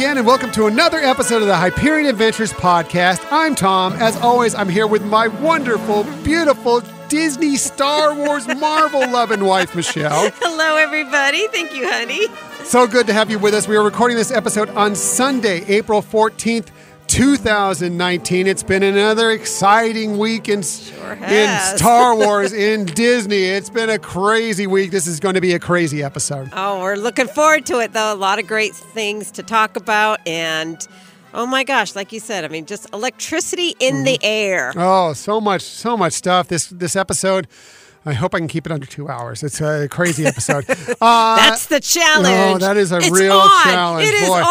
Again, and welcome to another episode of the Hyperion Adventures podcast. I'm Tom. As always, I'm here with my wonderful, beautiful Disney, Star Wars, Marvel loving wife, Michelle. Hello, everybody. Thank you, honey. So good to have you with us. We are recording this episode on Sunday, April 14th. 2019. It's been another exciting week in, Sure in. Star Wars, in Disney. It's been a crazy week. This is going to be a crazy episode. Oh, we're looking forward to it, though. A lot of great things to talk about. And oh my gosh, like you said, I mean, just electricity in the mm-hmm. air. Oh, so much, so much stuff. This this episode. I hope I can keep it under two hours. It's a crazy episode. Uh, That's the challenge. no, that is a It's real on. challenge, It is boy. on.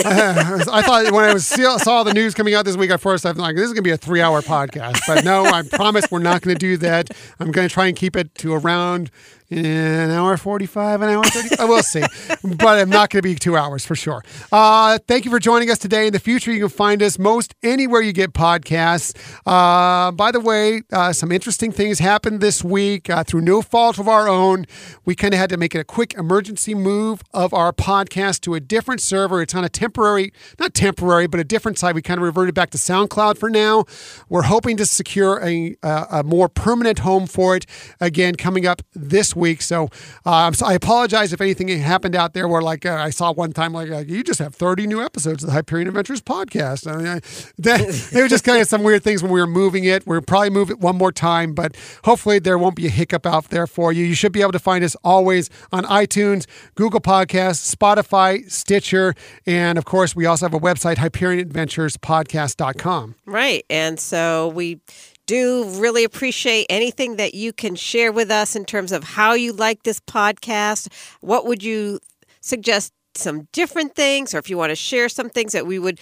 I thought when I was saw the news coming out this week, at first I'm like, this is going to be a three-hour podcast. But no, I promise we're not going to do that. I'm going to try and keep it to around an hour 45, an hour 30. I will see. But I'm not going to be two hours for sure. Uh, thank you for joining us today. In the future, you can find us most anywhere you get podcasts. Uh, by the way, uh, some interesting things happened this week uh, through no fault of our own. We kind of had to make it a quick emergency move of our podcast to a different server. It's on a temporary, not temporary, but a different site. We kind of reverted back to SoundCloud for now. We're hoping to secure a, a, a more permanent home for it again coming up this week. So, uh, I apologize if anything happened out there where, like, uh, I saw one time, like, uh, you just have 30 new episodes of the Hyperion Adventures podcast. I mean, I, that, it was just kind of some weird things when we were moving it. We'll probably move it one more time, but hopefully there won't be a hiccup out there for you. You should be able to find us always on iTunes, Google Podcasts, Spotify, Stitcher, and of course, we also have a website, HyperionAdventuresPodcast.com. Right. And so we do really appreciate anything that you can share with us in terms of how you like this podcast. What would you suggest some different things or if you want to share some things that we would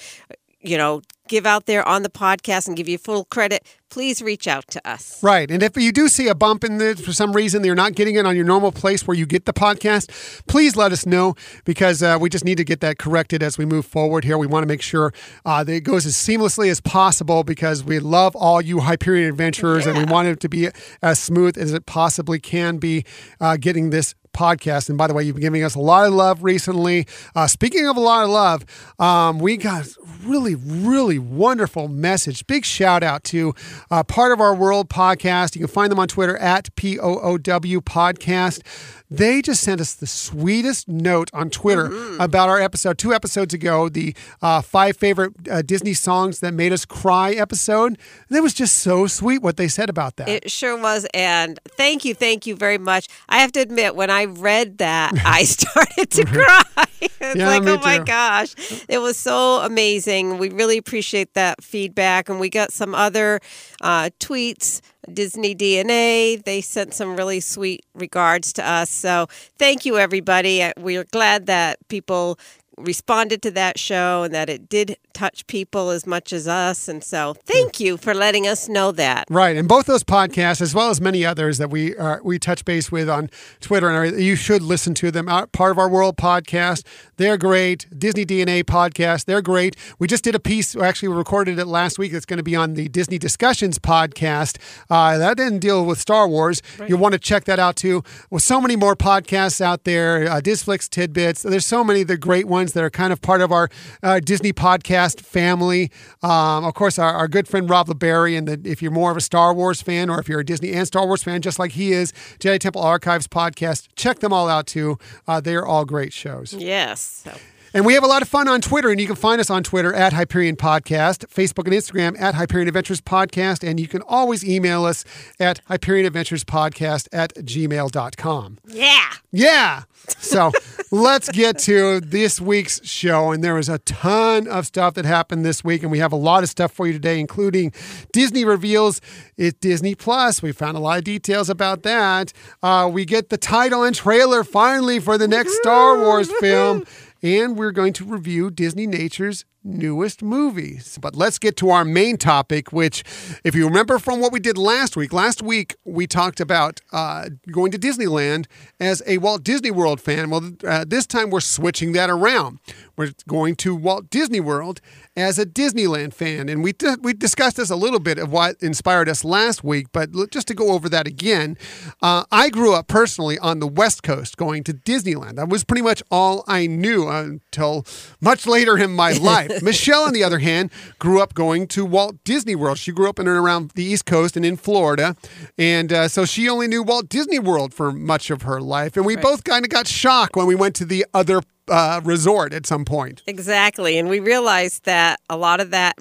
you know give out there on the podcast and give you full credit, please reach out to us. Right. And if you do see a bump in this for some reason, you're not getting it on your normal place where you get the podcast, please let us know because uh, we just need to get that corrected as we move forward here. We want to make sure uh, that it goes as seamlessly as possible because we love all you Hyperion adventurers and we want it to be as smooth as it possibly can be uh, getting this podcast. And by the way, you've been giving us a lot of love recently. Uh, speaking of a lot of love, um, we got really, really wonderful message. Big shout out to uh, Part of Our World podcast. You can find them on Twitter at POOW podcast. They just sent us the sweetest note on Twitter about our episode two episodes ago, the uh, five favorite uh, Disney songs that made us cry episode. And it was just so sweet what they said about that. It sure was. And thank you, thank you very much. I have to admit, when I read that, I started to cry. It's Yeah, like, oh my too. gosh. It was so amazing. We really appreciate that feedback. And we got some other uh, tweets. Disney DNA, they sent some really sweet regards to us. So thank you, everybody. Uh, We're glad that people responded to that show and that it did touch people as much as us. And so thank you for letting us know that. Right, and both those podcasts, as well as many others that we uh, we touch base with on Twitter and everything, you should listen to them. Our- Part of our world podcast, they're great. Disney DNA podcast, they're great. We just did a piece. Actually, we recorded it last week. It's going to be on the Disney Discussions podcast. Uh, that didn't deal with Star Wars. You'll want to check that out too. With so many more podcasts out there, uh, Disflix tidbits. There's so many the great ones that are kind of part of our uh, Disney podcast family. Um, of course, our, our good friend Rob LeBerry, and the, if you're more of a Star Wars fan or if you're a Disney and Star Wars fan, just like he is, Jedi Temple Archives podcast, check them all out too. Uh, they're all great shows. Yes. So. And we have a lot of fun on Twitter, and you can find us on Twitter at Hyperion Podcast, Facebook and Instagram at Hyperion Adventures Podcast, and you can always email us at Hyperion Adventures Podcast at gmail.com. Yeah. Yeah. So let's get to this week's show. And there was a ton of stuff that happened this week, and we have a lot of stuff for you today, including Disney reveals it Disney Plus. We found a lot of details about that. Uh, we get the title and trailer finally for the next Star Wars film. And we're going to review Disneynature's newest movies. But let's get to our main topic, which, if you remember from what we did last week, last week we talked about uh, going to Disneyland as a Walt Disney World fan. Well, uh, this time we're switching that around. We're going to Walt Disney World as a Disneyland fan. And we, we discussed this a little bit of what inspired us last week, but just to go over that again, uh, I grew up personally on the West Coast going to Disneyland. That was pretty much all I knew until much later in my life. Michelle, on the other hand, grew up going to Walt Disney World. She grew up in and around the East Coast and in Florida. And uh, so she only knew Walt Disney World for much of her life. And we right. both kind of got shocked when we went to the other uh, resort at some point. Exactly. And we realized that a lot of that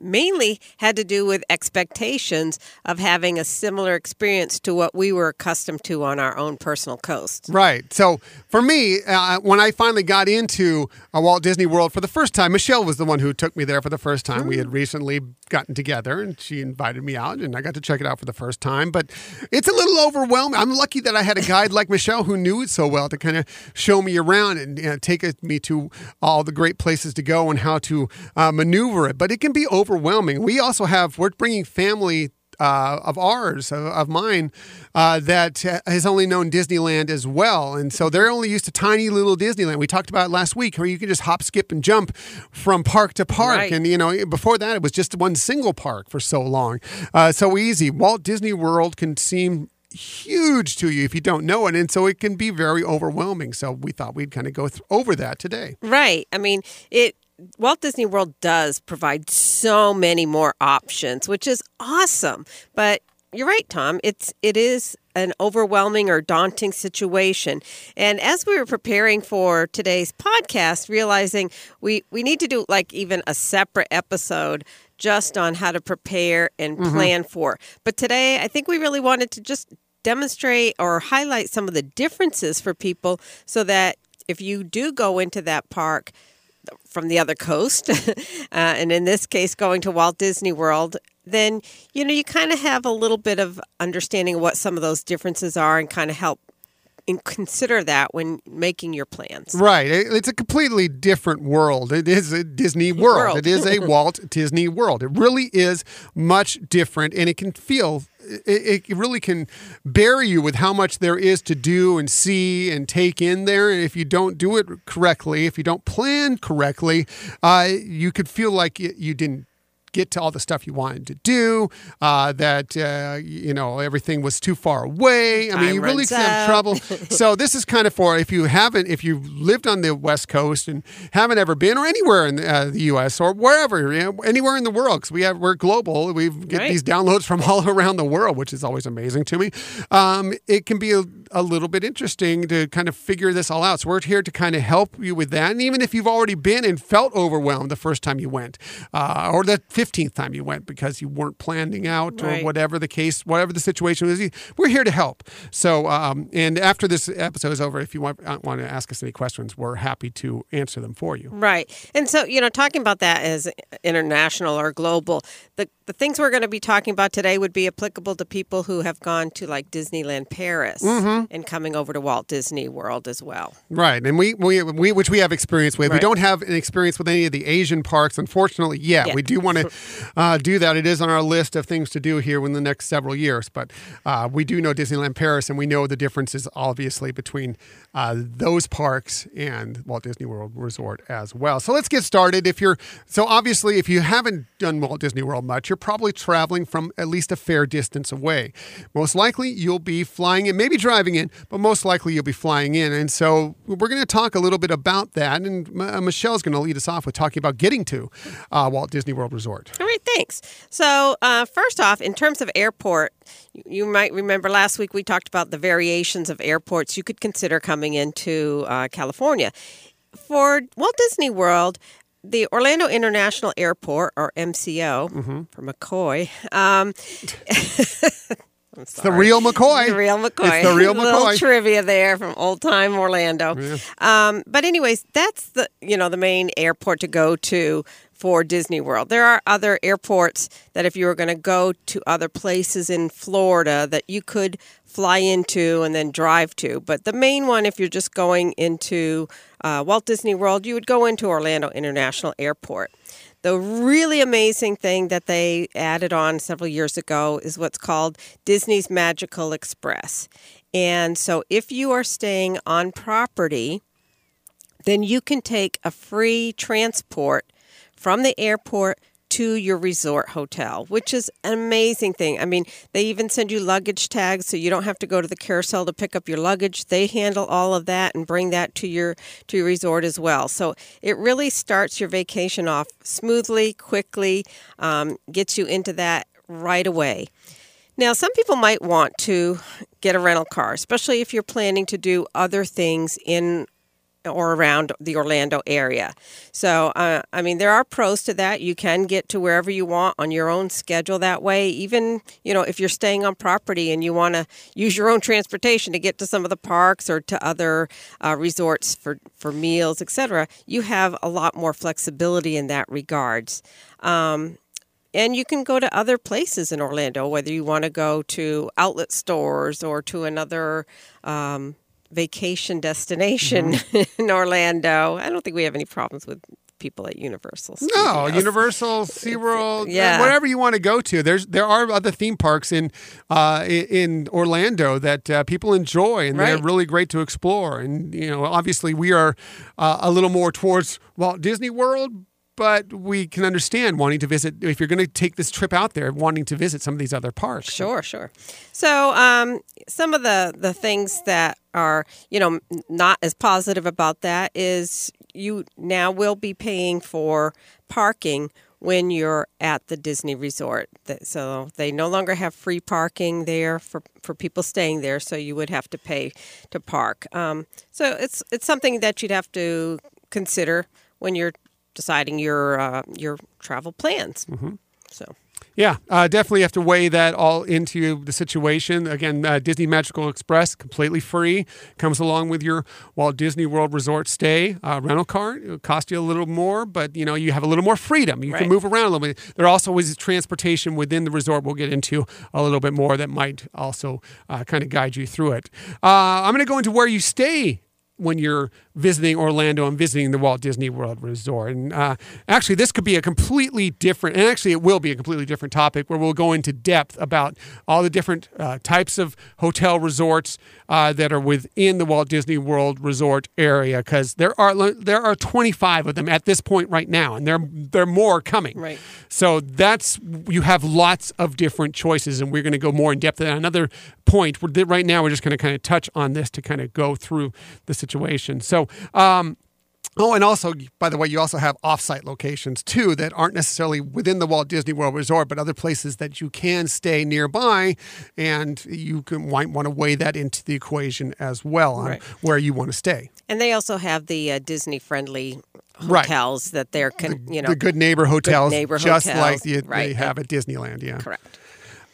mainly had to do with expectations of having a similar experience to what we were accustomed to on our own personal coast. Right. So for me, uh, when I finally got into a Walt Disney World for the first time, Michelle was the one who took me there for the first time. Mm. We had mm. recently gotten together and she invited me out and I got to check it out for the first time. But it's a little overwhelming. I'm lucky that I had a guide like Michelle who knew it so well to kind of show me around and you know, take me to all the great places to go and how to uh, maneuver it. But it can be overwhelming. We also have, we're bringing family uh, of ours, of, of mine, uh, that has only known Disneyland as well. And so they're only used to tiny little Disneyland. We talked about last week where you can just hop, skip, and jump from park to park. Right. And, you know, before that, it was just one single park for so long. Uh, so easy. Walt Disney World can seem huge to you if you don't know it and so it can be very overwhelming so we thought we'd kind of go th- over that today right i mean it Walt Disney World does provide so many more options, which is awesome. But you're right, Tom. It's it is an overwhelming or daunting situation. And as we were preparing for today's podcast, realizing we we need to do like even a separate episode just on how to prepare and mm-hmm. plan mm-hmm. for. But today, I think we really wanted to just demonstrate or highlight some of the differences for people so that if you do go into that park, from the other coast, uh, and in this case, going to Walt Disney World, then you know you kind of have a little bit of understanding of what some of those differences are, and kind of help and consider that when making your plans. Right. It's a completely different world. It is a Disney world. world. it is a Walt Disney world. It really is much different and it can feel it, it, really can bury you with how much there is to do and see and take in there. And if you don't do it correctly, if you don't plan correctly, uh, you could feel like you didn't get to all the stuff you wanted to do, uh, that, uh, you know, everything was too far away. Time I mean, you really can have trouble. so this is kind of for if you haven't, if you've lived on the West Coast and haven't ever been or anywhere in the, uh, the U.S. or wherever, you know, anywhere in the world, because we have, we're global. We get right. these downloads from all around the world, which is always amazing to me. Um, it can be a, a little bit interesting to kind of figure this all out. So we're here to kind of help you with that. And even if you've already been and felt overwhelmed the first time you went, uh, or the 15th time you went because you weren't planning out right. or whatever the case, whatever the situation was. We're here to help. So, um, and after this episode is over, if you want, uh, want to ask us any questions, we're happy to answer them for you. Right. And so, you know, talking about that as international or global, the, the things we're going to be talking about today would be applicable to people who have gone to like Disneyland Paris mm-hmm. and coming over to Walt Disney World as well. Right. And we, we, we which we have experience with. Right. We don't have an experience with any of the Asian parks, unfortunately, yet. Yeah. We do want to uh, do that. It is on our list of things to do here in the next several years. But uh, we do know Disneyland Paris, and we know the differences, obviously, between uh, those parks and Walt Disney World Resort as well. So let's get started. If you're so obviously, if you haven't done Walt Disney World much, you're probably traveling from at least a fair distance away. Most likely, you'll be flying in, maybe driving in, but most likely you'll be flying in. And so we're going to talk a little bit about that. And uh, Michelle's going to lead us off with talking about getting to uh, Walt Disney World Resort. All right. Thanks. So, uh, first off, in terms of airport, you might remember last week we talked about the variations of airports you could consider coming into uh, California. For Walt Disney World, the Orlando International Airport, or MCO mm-hmm. for McCoy, um, It's the real McCoy. The real McCoy. It's the real McCoy. Little trivia there from old time Orlando. Yeah. Um, but anyways, that's the you know the main airport to go to for Disney World. There are other airports that if you were going to go to other places in Florida that you could fly into and then drive to. But the main one, if you're just going into uh, Walt Disney World, you would go into Orlando International Airport. The really amazing thing that they added on several years ago is what's called Disney's Magical Express. And so if you are staying on property, then you can take a free transport from the airport to your resort hotel, which is an amazing thing. I mean, they even send you luggage tags so you don't have to go to the carousel to pick up your luggage. They handle all of that and bring that to your to your resort as well. So it really starts your vacation off smoothly, quickly, um, gets you into that right away. Now, some people might want to get a rental car, especially if you're planning to do other things in or around the Orlando area. So, uh, I mean, there are pros to that. You can get to wherever you want on your own schedule that way. Even, you know, if you're staying on property and you want to use your own transportation to get to some of the parks or to other uh, resorts for, for meals, etc., you have a lot more flexibility in that regards. Um, and you can go to other places in Orlando, whether you want to go to outlet stores or to another um, vacation destination mm-hmm. in Orlando. I don't think we have any problems with people at Universal. Studios. No, Universal, SeaWorld, yeah. whatever you want to go to. There's there are other theme parks in uh, in Orlando that uh, people enjoy and right. they're really great to explore. And you know, obviously we are uh, a little more towards Walt Disney World, but we can understand wanting to visit if you're going to take this trip out there wanting to visit some of these other parks sure sure so um, some of the the things that are you know not as positive about that is you now will be paying for parking when you're at the Disney resort. So they no longer have free parking there for, for people staying there, so you would have to pay to park. Um, so it's it's something that you'd have to consider when you're deciding your uh, your travel plans. Mm-hmm. So. Yeah, uh, definitely have to weigh that all into the situation. Again, uh, Disney Magical Express, completely free, comes along with your Walt Disney World Resort stay. Uh, rental car It'll cost you a little more, but you know you have a little more freedom. You right. can move around a little bit. There also is transportation within the resort. We'll get into a little bit more that might also uh, kind of guide you through it. Uh, I'm going to go into where you stay when you're visiting Orlando and visiting the Walt Disney World Resort. And uh, actually, this could be a completely different, and actually, it will be a completely different topic where we'll go into depth about all the different uh, types of hotel resorts uh, that are within the Walt Disney World Resort area, because there are there are 25 of them at this point right now, and there there are more coming. Right. So that's you have lots of different choices, and we're going to go more in depth. And another point, right now, we're just going to kind of touch on this to kind of go through the situation. So um, Oh, and also, by the way, you also have offsite locations too that aren't necessarily within the Walt Disney World Resort, but other places that you can stay nearby, and you can, might want to weigh that into the equation as well on right. where you want to stay. And they also have the uh, Disney friendly hotels right. that they're, con- the, you know, the good neighbor hotels, good neighbor just hotels, like the, right. they have at Disneyland. Yeah, correct.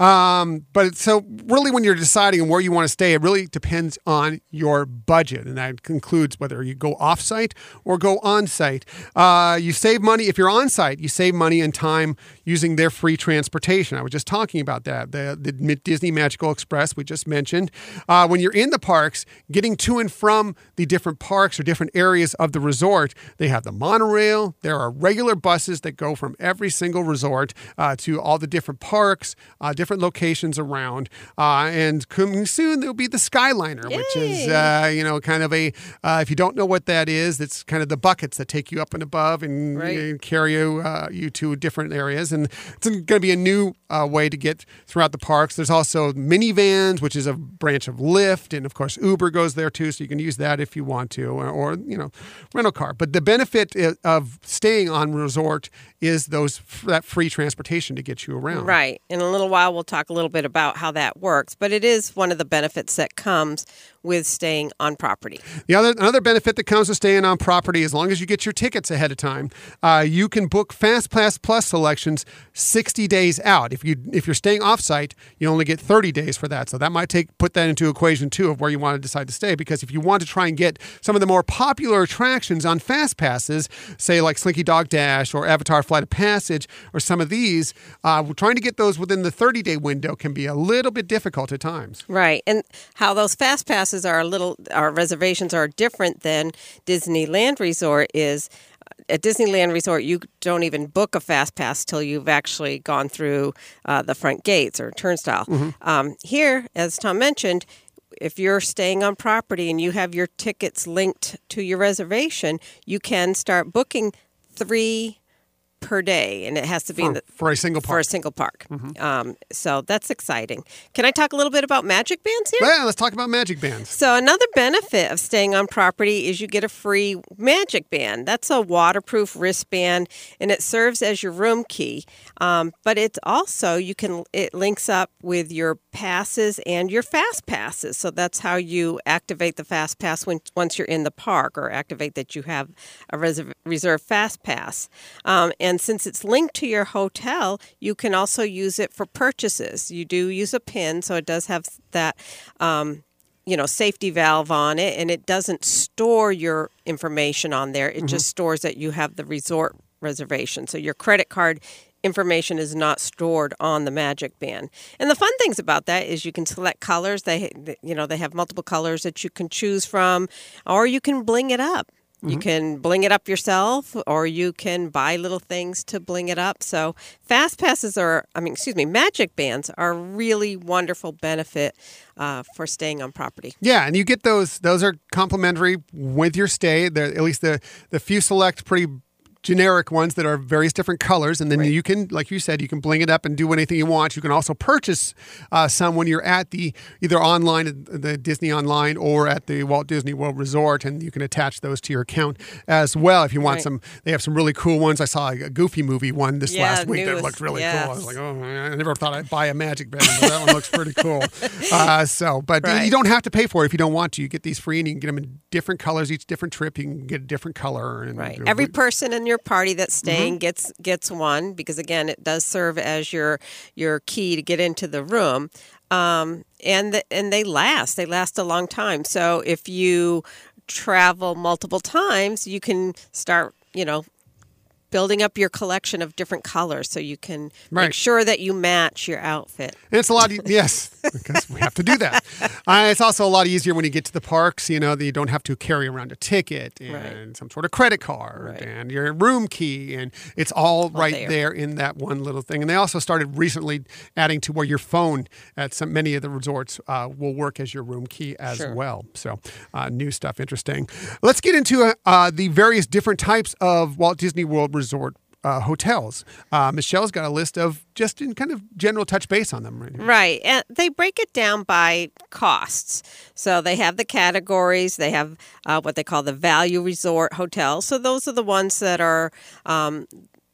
Um, but so really, when you're deciding where you want to stay, it really depends on your budget, and that includes whether you go off-site or go on-site. Uh, you save money if you're on-site. You save money and time using their free transportation. I was just talking about that. The, the Disney Magical Express we just mentioned. Uh, when you're in the parks, getting to and from the different parks or different areas of the resort, they have the monorail. There are regular buses that go from every single resort uh, to all the different parks, uh, different locations around. Uh, and coming soon, there'll be the Skyliner, Yay. which is, uh, you know, kind of a, uh, if you don't know what that is, it's kind of the buckets that take you up and above and, right. and carry you, uh, you to different areas. And it's going to be a new uh, way to get throughout the parks. There's also Minnie Vans, which is a branch of Lyft. And of course, Uber goes there too. So you can use that if you want to, or, or you know, rental car. But the benefit of staying on resort is those that free transportation to get you around. Right. In a little while, we'll talk a little bit about how that works. But it is one of the benefits that comes with staying on property. The other another benefit that comes with staying on property, as long as you get your tickets ahead of time, uh, you can book FastPass Plus selections 60 days out. If you if you're staying offsite, you only get 30 days for that. So that might take put that into equation too of where you want to decide to stay. Because if you want to try and get some of the more popular attractions on Fast Passes, say like Slinky Dog Dash or Avatar Flight of Passage or some of these, uh, trying to get those within the 30 day window can be a little bit difficult at times. Right. And how those fast passes are a little, our reservations are different than Disneyland Resort is at Disneyland Resort, you don't even book a fast pass till you've actually gone through uh, the front gates or turnstile. Um, here, as Tom mentioned, if you're staying on property and you have your tickets linked to your reservation, you can start booking three per day, and it has to be in For, the, for a single for a park. single park. Um, so that's exciting. Can I talk a little bit about magic bands here? Yeah, let's talk about magic bands. So another benefit of staying on property is you get a free magic band. That's a waterproof wristband, and it serves as your room key. Um, but it's also you can it links up with your passes and your fast passes. So that's how you activate the fast pass when once you're in the park, or activate that you have a reserve, reserve fast pass. Um, and since it's linked to your hotel, you can also use it for purchases. You do use a pin, so it does have that. Um, you know safety valve on it and it doesn't store your information on there. It just stores that you have the resort reservation. So your credit card information is not stored on the magic band. And the fun things about that is you can select colors. They you know they have multiple colors that you can choose from or you can bling it up you can bling it up yourself, or you can buy little things to bling it up. So, fast passes are, I mean, excuse me, magic bands are a really wonderful benefit uh, for staying on property. Yeah, and you get those. Those are complimentary with your stay. They're, at least the the few select pretty generic ones that are various different colors, and then Right. you can, like you said, you can bling it up and do anything you want. You can also purchase uh, some when you're at the either online, the Disney online, or at the Walt Disney World Resort, and you can attach those to your account as well if you want Right. some. They have some really cool ones. I saw a Goofy movie one this Yeah, last week that looked really cool. I was like, oh, I never thought I'd buy a magic band, but that one looks pretty cool. Uh, so, but Right. you don't have to pay for it if you don't want to. You get these free, and you can get them in different colors. Each different trip, you can get a different color. And Right. Every person in your party that's staying gets gets one because again, it does serve as your your key to get into the room. Um, and the, and they last. They last a long time. So if you travel multiple times, you can start, you know, building up your collection of different colors so you can Right. make sure that you match your outfit. And it's a lot, e- yes, because we have to do that. Uh, it's also a lot easier when you get to the parks, you know, that you don't have to carry around a ticket and Right. some sort of credit card Right. and your room key. And it's all right there. there. in that one little thing. And they also started recently adding to where your phone at some many of the resorts uh, will work as your room key as Sure. well. So, uh, new stuff, interesting. Let's get into uh, uh, the various different types of Walt Disney World Resort. Uh, hotels. Uh, Michelle's got a list of just in kind of general touch base on them right. Right. And they break it down by costs. So they have the categories, they have uh, what they call the value resort hotels. So those are the ones that are. Um,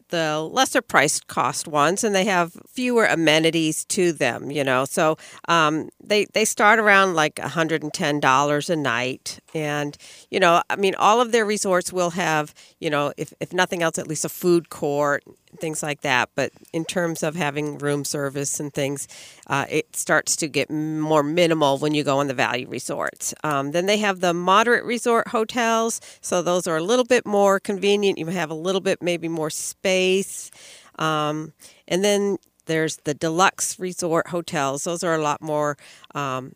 the lesser priced cost ones and they have fewer amenities to them you know? So um, they they start around like $110 a night. And you know i mean all of their resorts will have you know if, if nothing else at least a food court things like that but in terms of having room service and things uh, it starts to get more minimal when you go on the value resorts um, then they have the moderate resort hotels so those are a little bit more convenient. You have a little bit maybe more space. Um, and then there's the deluxe resort hotels. Those are a lot more um,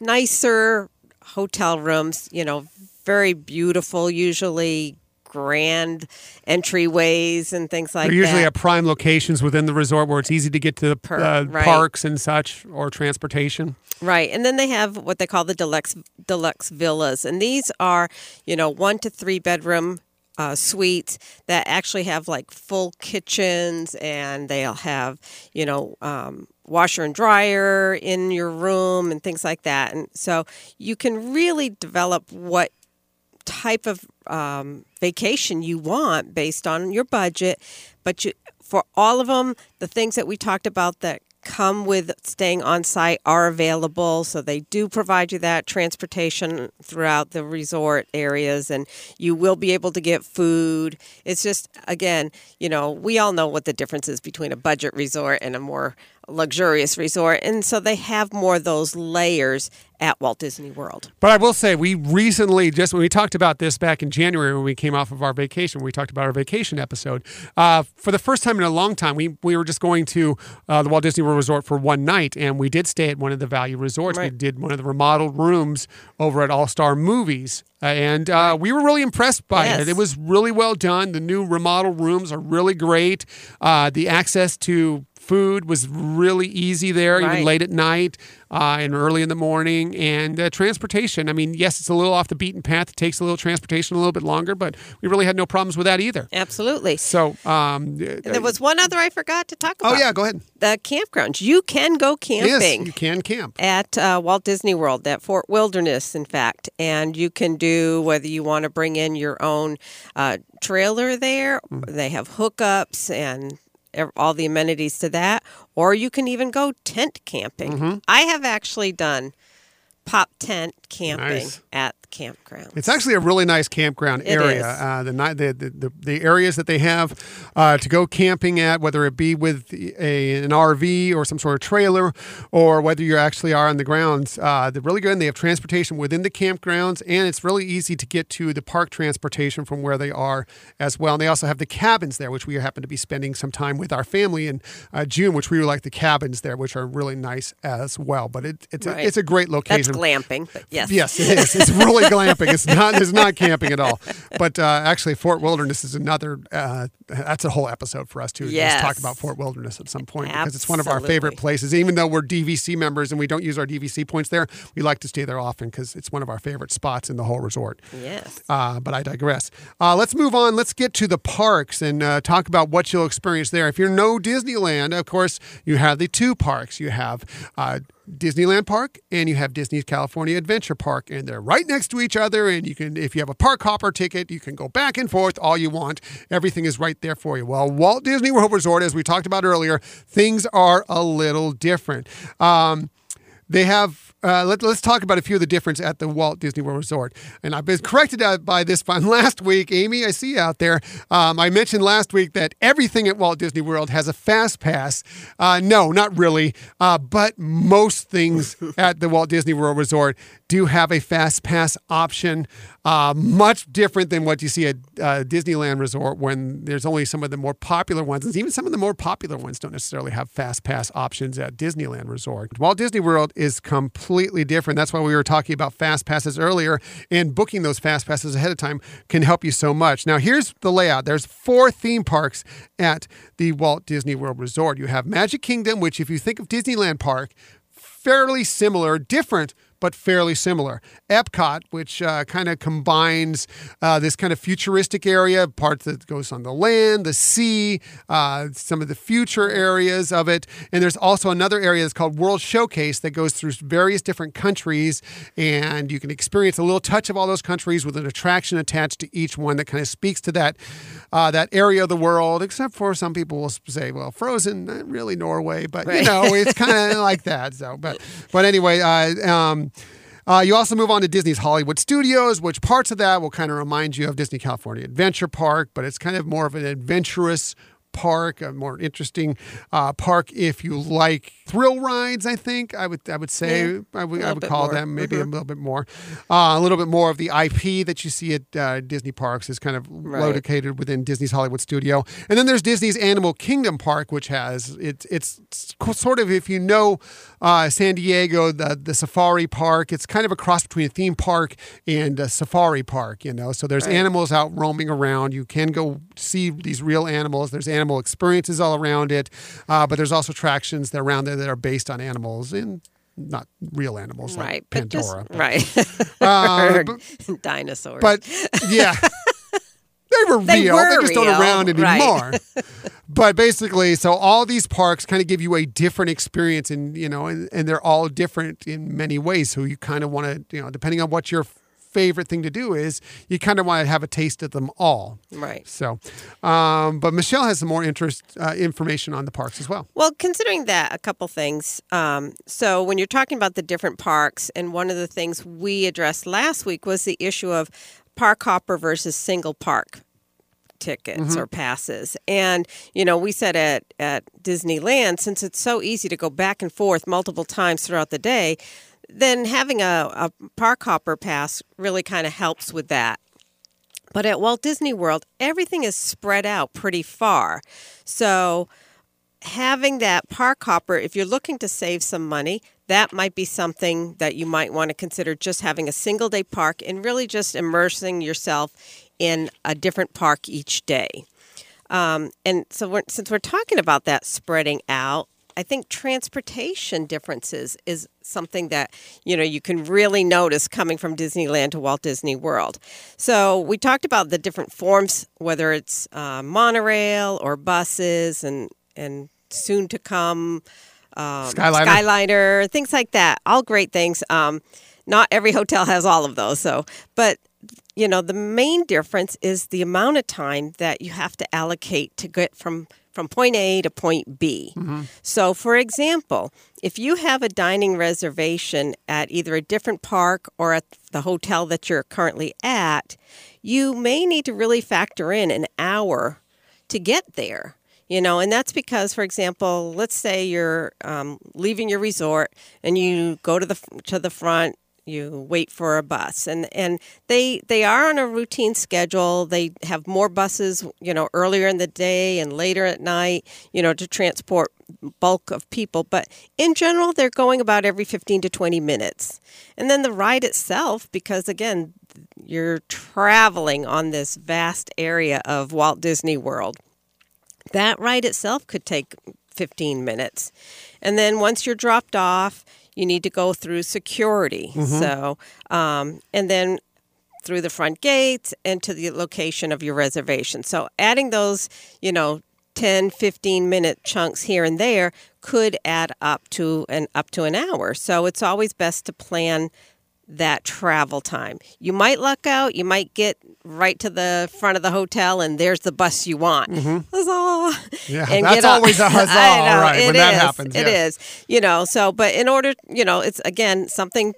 nicer hotel rooms, you know, very beautiful, usually grand entryways and things like They're usually that. at prime locations within the resort where it's easy to get to the Per- uh, right. parks and such or transportation. Right. And then they have what they call the deluxe deluxe villas. And these are, you know, one to three bedroom uh, suites that actually have like full kitchens and they'll have, you know, um, washer and dryer in your room and things like that. And so you can really develop what type of um, vacation you want based on your budget. But you, for all of them, the things that we talked about that come with staying on site are available. So they do provide you that transportation throughout the resort areas, and you will be able to get food. It's just, again, you know, we all know what the difference is between a budget resort and a more luxurious resort. And so they have more of those layers at Walt Disney World. But I will say, we recently, just when we talked about this back in January when we came off of our vacation, we talked about our vacation episode. Uh, for the first time in a long time, we, we were just going to uh, the Walt Disney World Resort for one night, and we did stay at one of the value resorts. Right. We did one of the remodeled rooms over at All Star Movies. And uh, we were really impressed by Yes. it. It was really well done. The new remodeled rooms are really great. Uh, the access to food was really easy there, Right. even late at night uh, and early in the morning. And uh, transportation, I mean, yes, it's a little off the beaten path. It takes a little transportation a little bit longer, but we really had no problems with that either. Absolutely. So, um, there was one other I forgot to talk about. oh, yeah, go ahead. The campgrounds. You can go camping. Yes, you can camp. at uh, Walt Disney World, at Fort Wilderness, in fact. And you can do whether you want to bring in your own uh, trailer there, they have hookups and all the amenities to that, or you can even go tent camping. Mm-hmm. I have actually done pop tent camping Nice. at campground. It's actually a really nice campground It area. Uh, the, the, the the areas that they have uh, to go camping at, whether it be with a, an RV or some sort of trailer, or whether you actually are on the grounds, uh, they're really good. And they have transportation within the campgrounds, and it's really easy to get to the park transportation from where they are as well. And they also have the cabins there, which we happen to be spending some time with our family in uh, June, which we like the cabins there, which are really nice as well. But it, it's Right. a, it's a great That's location. glamping, but yes. Yes, it is. It's really glamping. It's not. It's not camping at all. But uh, actually, Fort Wilderness is another. Uh, that's a whole episode for us too. Yes. Talk about Fort Wilderness at some point because it's one of our favorite places. Even though we're DVC members and we don't use our DVC points there, we like to stay there often because it's one of our favorite spots in the whole resort. Yes. Uh, but I digress. Uh, let's move on. Let's get to the parks and uh, talk about what you'll experience there. If you're no Disneyland, of course, you have the two parks. You have uh, Disneyland Park and you have Disney's California Adventure Park, and they're right next to each other. And you can, if you have a park hopper ticket, you can go back and forth all you want. Everything is right there for you. Well, Walt Disney World Resort, as we talked about earlier, things are a little different. Um, they have. Uh, let, us talk about a few of the difference at the Walt Disney World Resort. And I've been corrected by this from last week. Amy, I see you out there. Um, I mentioned last week that everything at Walt Disney World has a fast pass. Uh, no, not really. Uh, but most things at the Walt Disney World Resort do have a fast pass option. Uh, much different than what you see at uh, Disneyland Resort when there's only some of the more popular ones. And even some of the more popular ones don't necessarily have fast pass options at Disneyland Resort. Walt Disney World is completely different. That's why we were talking about fast passes earlier, and booking those fast passes ahead of time can help you so much. Now, here's the layout there's four theme parks at the Walt Disney World Resort. You have Magic Kingdom, which, if you think of Disneyland Park, fairly similar, different, but fairly similar. Epcot, which uh, kind of combines uh, this kind of futuristic area, parts that goes on the land, the sea, uh, some of the future areas of it. And there's also another area that's called World Showcase that goes through various different countries, and you can experience a little touch of all those countries with an attraction attached to each one that kind of speaks to that uh, that area of the world. Except for some people will say, "Well, Frozen, really Norway," but you know, it's kind of like that. So, but but anyway, uh, um, uh, you also move on to Disney's Hollywood Studios, which parts of that will kind of remind you of Disney California Adventure Park, but it's kind of more of an adventurous park, a more interesting uh, park if you like thrill rides. I think I would I would say Yeah, I would a I would call more. them maybe a little bit more, uh, a little bit more of the IP that you see at uh, Disney parks is kind of Right. located within Disney's Hollywood Studio, and then there's Disney's Animal Kingdom Park, which has it's it's sort of if you know uh, San Diego, the the safari park, it's kind of a cross between a theme park and a safari park, you know. So there's Right. animals out roaming around. You can go see these real animals. There's animal experiences all around it, uh, but there's also attractions that are around there that are based on animals and not real animals like Right. But just, Pandora. but- right. Uh, but- dinosaurs. but yeah, they were They real. were They're just not real, around right. anymore. but basically, so all these parks kind of give you a different experience, and you know, and, and they're all different in many ways. So you kind of want to, you know, depending on what your favorite thing to do is you kind of want to have a taste of them all. Right. So, um, but Michelle has some more interest uh, information on the parks as well. Well, considering that, a couple things. Um, so, when you're talking about the different parks, and one of the things we addressed last week was the issue of park hopper versus single park tickets Mm-hmm. or passes. And, you know, we said at, at Disneyland, since it's so easy to go back and forth multiple times throughout the day, then having a, a park hopper pass really kind of helps with that. But at Walt Disney World, everything is spread out pretty far. So having that park hopper, if you're looking to save some money, that might be something that you might want to consider just having a single day park and really just immersing yourself in a different park each day. Um, and so, we're, since we're talking about that spreading out, I think transportation differences is something that you know you can really notice coming from Disneyland to Walt Disney World. So we talked about the different forms, whether it's uh, monorail or buses, and and soon to come um, Skyliner. Skyliner, things like that. All great things. Um, not every hotel has all of those, so but you know the main difference is the amount of time that you have to allocate to get from from point A to point B. So, for example, if you have a dining reservation at either a different park or at the hotel that you're currently at, you may need to really factor in an hour to get there. You know, and that's because, for example, let's say you're um, leaving your resort and you go to the to the front you wait for a bus and and they they are on a routine schedule. They have more buses you know earlier in the day and later at night you know to transport bulk of people. But in general they're going about every 15 to 20 minutes. And then the ride itself because again you're traveling on this vast area of Walt Disney World that ride itself could take 15 minutes. And then once you're dropped off, you need to go through security. So, um, and then through the front gates and to the location of your reservation. So, adding those, you know, 10, 15 minute chunks here and there could add up to an up to an hour. So, it's always best to plan that travel time. You might luck out, you might get right to the front of the hotel and there's the bus you want. Mm-hmm. Huzzah! Yeah, And that's always a huzzah, I know, right, when that is, happens, It yes. is. You know, so but in order, you know, it's again something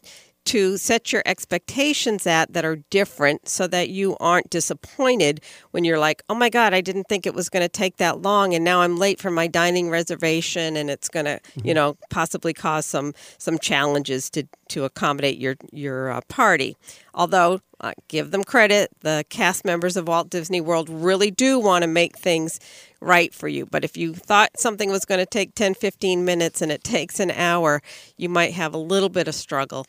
to set your expectations at that are different so that you aren't disappointed when you're like, oh my God, I didn't think it was going to take that long. And now I'm late for my dining reservation and it's going to, Mm-hmm. you know, possibly cause some, some challenges to, to accommodate your, your uh, party. Although, uh, give them credit, the cast members of Walt Disney World really do want to make things right for you. But if you thought something was going to take 10, 15 minutes and it takes an hour, you might have a little bit of struggle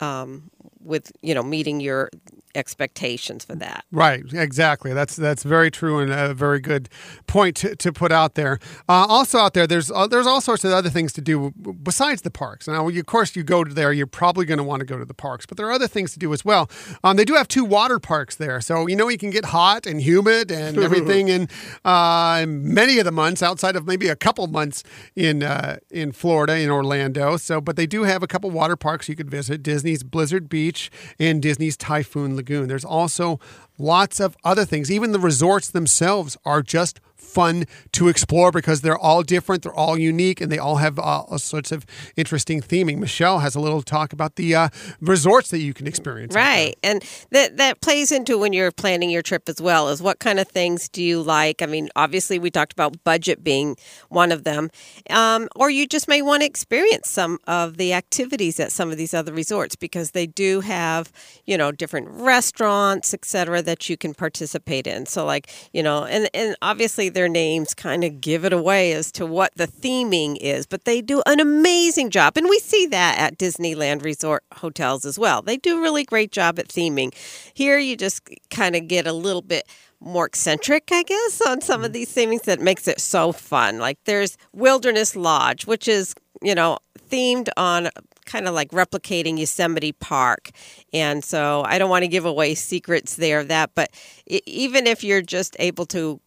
um, with you know meeting your expectations for that. Right, exactly. That's that's very true and a very good point to, to put out there. Uh, also, out there, there's uh, there's all sorts of other things to do besides the parks. Now, of course, you go to there, you're probably going to want to go to the parks, but there are other things to do as well. Um, they do have two water parks there, so you know you can get hot and humid and everything in uh, many of the months outside of maybe a couple months in uh, in Florida in Orlando. So, but they do have a couple water parks you could visit: Disney's Blizzard Beach and Disney's Typhoon Lagoon. There's also lots of other things. Even the resorts themselves are just fun to explore because they're all different, they're all unique, and they all have uh, all sorts of interesting theming. Michelle has a little talk about the uh, resorts that you can experience. Right, and that that plays into when you're planning your trip as well. Is what kind of things do you like? I mean, obviously we talked about budget being one of them, um, or you just may want to experience some of the activities at some of these other resorts because they do have you know different restaurants, etc., that you can participate in. So like you know, and and obviously their names kind of give it away as to what the theming is, but they do an amazing job, and we see that at Disneyland Resort hotels as well. They do a really great job at theming. Here, you just kind of get a little bit more eccentric, I guess, on some of mm-hmm. these themings that makes it so fun. Like there's Wilderness Lodge, which is you know themed on kind of like replicating Yosemite Park. And so I don't want to give away secrets there of that, but even if you're just able to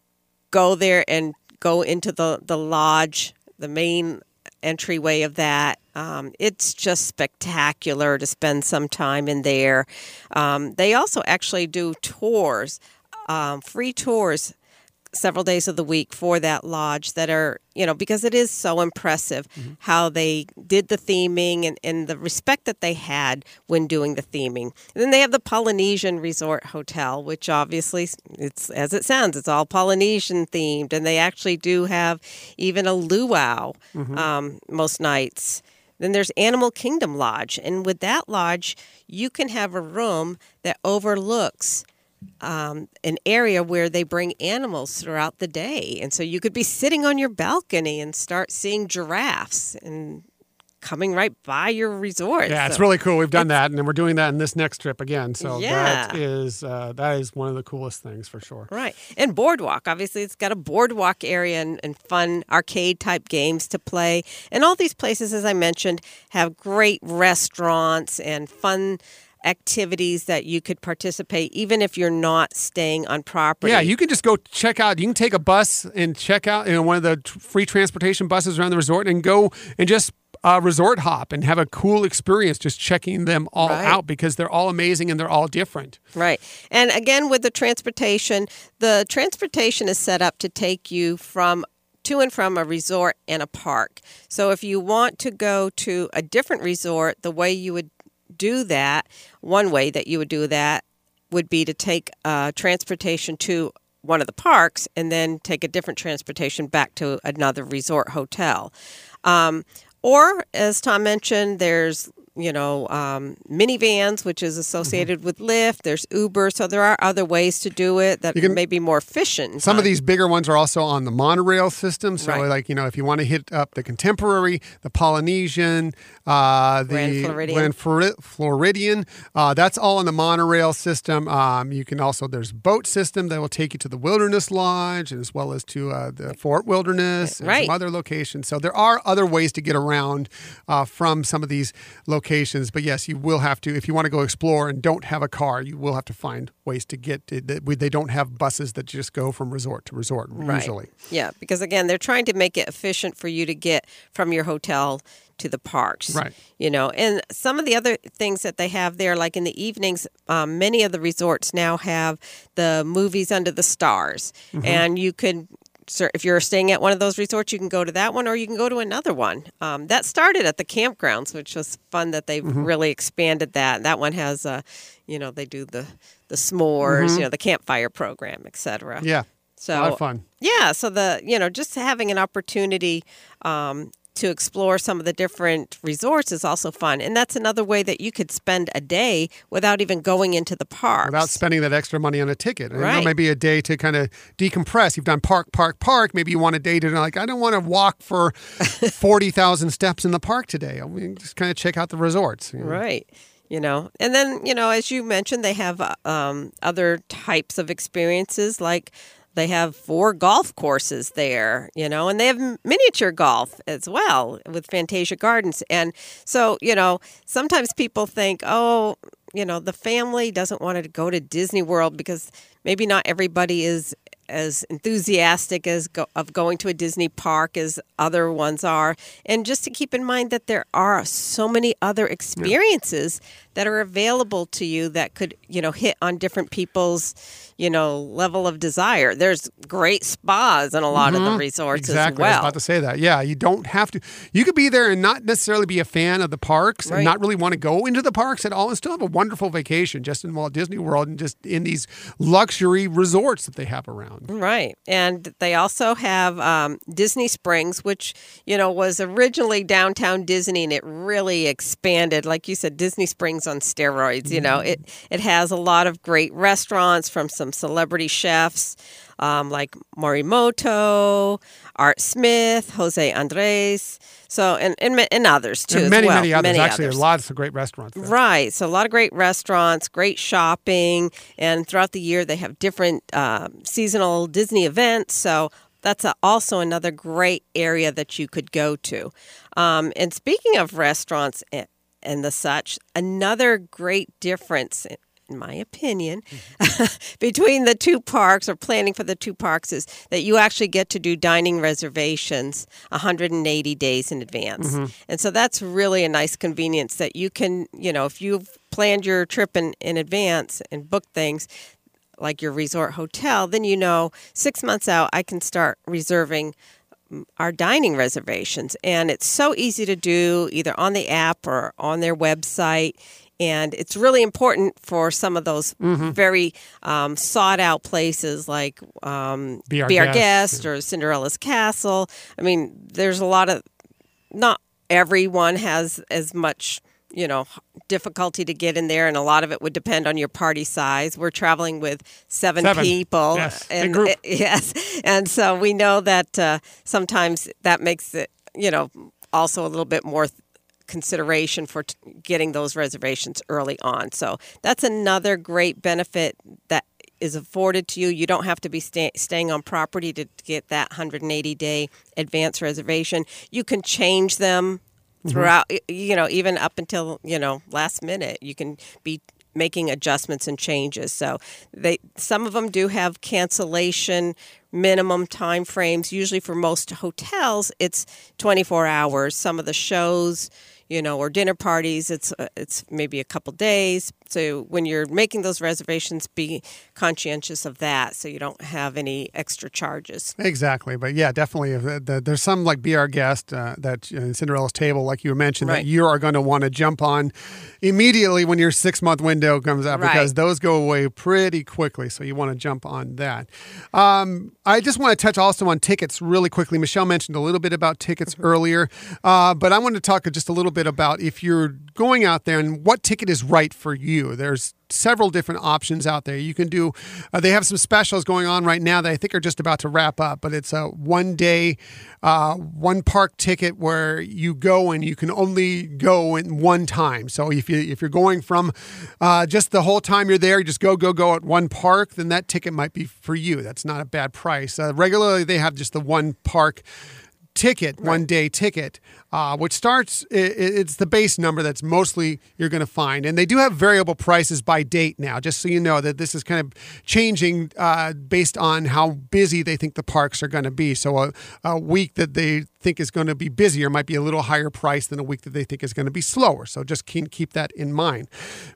go there and go into the, the lodge, the main entryway of that. Um, it's just spectacular to spend some time in there. Um, they also actually do tours, um, free tours several days of the week for that lodge that are, you know, because it is so impressive mm-hmm. how they did the theming and, and the respect that they had when doing the theming. And then they have the Polynesian Resort Hotel, which obviously it's as it sounds, it's all Polynesian themed. And they actually do have even a luau mm-hmm. um, most nights. Then there's Animal Kingdom Lodge. And with that lodge, you can have a room that overlooks um, an area where they bring animals throughout the day. And so you could be sitting on your balcony and start seeing giraffes and coming right by your resort. Yeah, so it's really cool. We've done that, and we're doing that in this next trip again. So yeah. that is uh, that is one of the coolest things for sure. Right, and boardwalk. Obviously, it's got a boardwalk area and, and fun arcade type games to play. And all these places, as I mentioned, have great restaurants and fun activities that you could participate even if you're not staying on property. Yeah, you can just go check out. You can take a bus and check out you know, one of the free transportation buses around the resort and go and just uh, resort hop and have a cool experience just checking them all right. out because they're all amazing and they're all different. Right. And again, with the transportation, the transportation is set up to take you from to and from a resort and a park. So if you want to go to a different resort, the way you would do that, one way that you would do that would be to take uh, transportation to one of the parks and then take a different transportation back to another resort hotel. Um, or, as Tom mentioned, there's you know, um, Minnie Vans, which is associated mm-hmm. with Lyft. There's Uber, so there are other ways to do it that can, may be more efficient. Some of these bigger ones are also on the monorail system. So, right. like you know, if you want to hit up the Contemporary, the Polynesian, uh, the Grand Floridian, Grand Floridian uh, that's all on the monorail system. Um, you can also there's boat system that will take you to the Wilderness Lodge as well as to uh, the Fort Wilderness and right. some other locations. So there are other ways to get around uh, from some of these locations locations. But yes, you will have to if you want to go explore and don't have a car, you will have to find ways to get. To, they don't have buses that just go from resort to resort right. usually. Yeah, because again, they're trying to make it efficient for you to get from your hotel to the parks. Right. You know, and some of the other things that they have there, like in the evenings, um, many of the resorts now have the movies under the stars, mm-hmm. and you can if you're staying at one of those resorts, you can go to that one or you can go to another one. Um, that started at the campgrounds, which was fun that they've mm-hmm. really expanded that. That one has, uh, you know, they do the the s'mores, mm-hmm. you know, the campfire program, etc. Yeah. So a lot of fun. Yeah. So the you know just having an opportunity um, to explore some of the different resorts is also fun. And that's another way that you could spend a day without even going into the park. Without spending that extra money on a ticket. Right. Know, maybe a day to kind of decompress. You've done park, park, park. Maybe you want a day to, like, I don't want to walk for 40,000 steps in the park today. I mean, just kind of check out the resorts. You know? Right you know and then you know as you mentioned they have um, other types of experiences like they have four golf courses there, you know, and they have miniature golf as well with Fantasia Gardens. And so, you know, sometimes people think, oh, you know, the family doesn't want to go to Disney World because maybe not everybody is as enthusiastic as go, of going to a Disney park as other ones are, and just to keep in mind that there are so many other experiences yeah. That are available to you that could you know hit on different people's you know level of desire. There's great spas in a lot mm-hmm. of the mm-hmm. resorts exactly. as well. I was about to say that. Yeah, you don't have to. You could be there and not necessarily be a fan of the parks right. and not really want to go into the parks at all, and still have a wonderful vacation just in Walt Disney World and just in these luxury resorts that they have around. Right. And they also have um, Disney Springs, which, you know, was originally downtown Disney and it really expanded. Like you said, Disney Springs on steroids. You know, it, mm-hmm. it has a lot of great restaurants from some celebrity chefs um, like Morimoto, Art Smith, Jose Andres. So and and, and others too. And many well. many others. Many Actually, others. lots of great restaurants. There. Right. So a lot of great restaurants, great shopping, and throughout the year they have different uh, seasonal Disney events. So that's a, also another great area that you could go to. Um, and speaking of restaurants and, the such, another great difference in my opinion, between the two parks or planning for the two parks is that you actually get to do dining reservations 180 days in advance. Mm-hmm. And so that's really a nice convenience that you can, you know, if you've planned your trip in, in advance and booked things, like your resort hotel, then you know six months out, I can start reserving our dining reservations. And it's so easy to do either on the app or on their website. And it's really important for some of those very um, sought out places like um, Be Our Guest, Guest, or Cinderella's Castle. I mean, there's a lot of, not everyone has as much you know difficulty to get in there and a lot of it would depend on your party size we're traveling with seven, Seven. people Yes, and group. yes and so we know that uh, sometimes that makes it you know also a little bit more th- consideration for t- getting those reservations early on so that's another great benefit that is afforded to you. You don't have to be sta- staying on property to get that 180 day advance reservation. You can change them throughout, y- you know, even up until, you know, last minute. You can be making adjustments and changes. So they some of them do have cancellation minimum time frames. Usually for most hotels it's 24 hours. Some of the shows you know, or dinner parties. It's uh, it's maybe a couple days. So when you're making those reservations, be conscientious of that, so you don't have any extra charges. Exactly, but yeah, definitely. If the, the, there's some like be our guest uh, that uh, Cinderella's table, like you mentioned, Right. that you are going to want to jump on immediately when your six month window comes up Right. because those go away pretty quickly. So you want to jump on that. Um, I just want to touch also on tickets really quickly. Michelle mentioned a little bit about tickets earlier, uh, but I want to talk just a little bit about if you're going out there and what ticket is right for you. There's several different options out there. You can do, uh, they have some specials going on right now that I think are just about to wrap up, but it's a one day, uh, one park ticket where you go and you can only go in one time. So if you if you're going from uh, just the whole time you're there, you just go go go at one park, then that ticket might be for you. That's not a bad price. Uh, regularly, they have just the one park ticket, one day ticket, uh, which starts, i- i- it's the base number that's mostly you're going to find. And they do have variable prices by date now, just so you know that this is kind of changing uh, based on how busy they think the parks are going to be. So a, a week that they think is going to be busier might be a little higher price than a week that they think is going to be slower. So just keep, keep that in mind.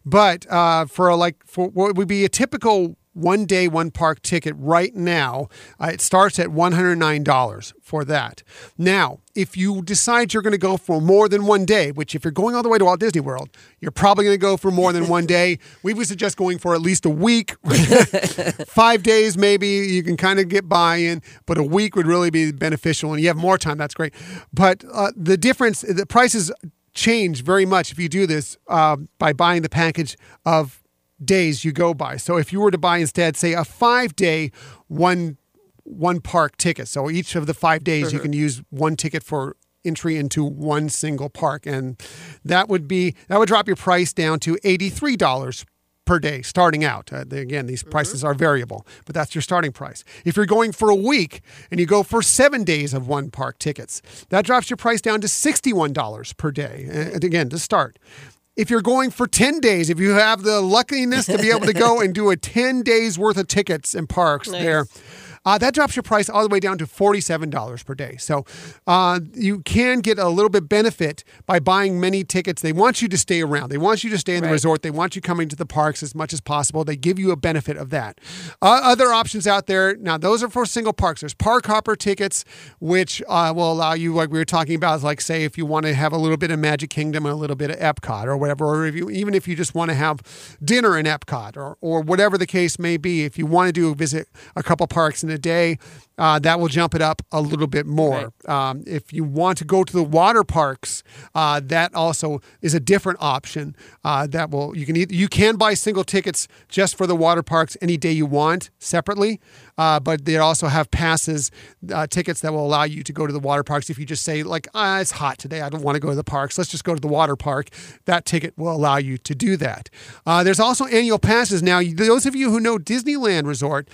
But uh, for a, like, for what would be a typical one day, one park ticket right now. Uh, it starts at $109 for that. Now, if you decide you're going to go for more than one day, which if you're going all the way to Walt Disney World, you're probably going to go for more than one day. We would suggest going for at least a week, five days maybe. You can kind of get by in, but a week would really be beneficial. And you have more time, that's great. But uh, the difference, the prices change very much if you do this uh, by buying the package of days you go by. So if you were to buy instead, say a five day one one park ticket, so each of the five days you mm-hmm. can use one ticket for entry into one single park, and that would be that would drop your price down to eighty three dollars per day starting out. Uh, again, these mm-hmm. prices are variable, but that's your starting price. If you're going for a week and you go for seven days of one park tickets, that drops your price down to $61 per day. And again, to start. If you're going for 10 days, if you have the luckiness to be able to go and do a 10 days worth of tickets in parks there, uh, that drops your price all the way down to $47 per day. So uh, you can get a little bit benefit by buying many tickets. They want you to stay around. They want you to stay in the Right. resort. They want you coming to the parks as much as possible. They give you a benefit of that. Uh, other options out there, now those are for single parks. There's park hopper tickets, which uh, will allow you, like we were talking about, like say if you want to have a little bit of Magic Kingdom and a little bit of Epcot or whatever, or if you, even if you just want to have dinner in Epcot or, or whatever the case may be, if you want to do a visit a couple parks in a day, uh, that will jump it up a little bit more. Um, if you want to go to the water parks, uh, that also is a different option. Uh, that will you can either, you can buy single tickets just for the water parks any day you want separately, uh, but they also have passes uh, tickets that will allow you to go to the water parks. If you just say like ah, it's hot today, I don't want to go to the parks. Let's just go to the water park. That ticket will allow you to do that. Uh, there's also annual passes now. Those of you who know Disneyland Resort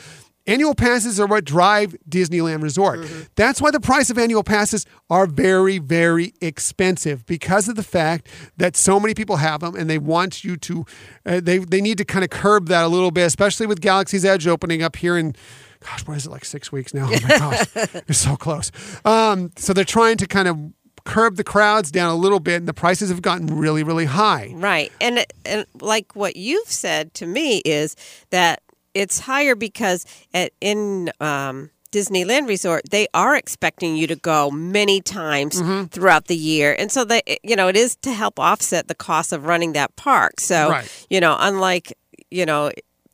Annual passes are what drive Disneyland Resort. That's why the price of annual passes are very, very expensive because of the fact that so many people have them and they want you to, uh, they, they need to kind of curb that a little bit, especially with Galaxy's Edge opening up here in, gosh, what is it, like six weeks now? Oh my gosh, it's so close. Um, so they're trying to kind of curb the crowds down a little bit and the prices have gotten really, really high. Right. And, and like what you've said to me is that it's higher because at, in um, Disneyland Resort, they are expecting you to go many times Mm-hmm. throughout the year. And so they you know, it is to help offset the cost of running that park. So, Right. you know, unlike, you know,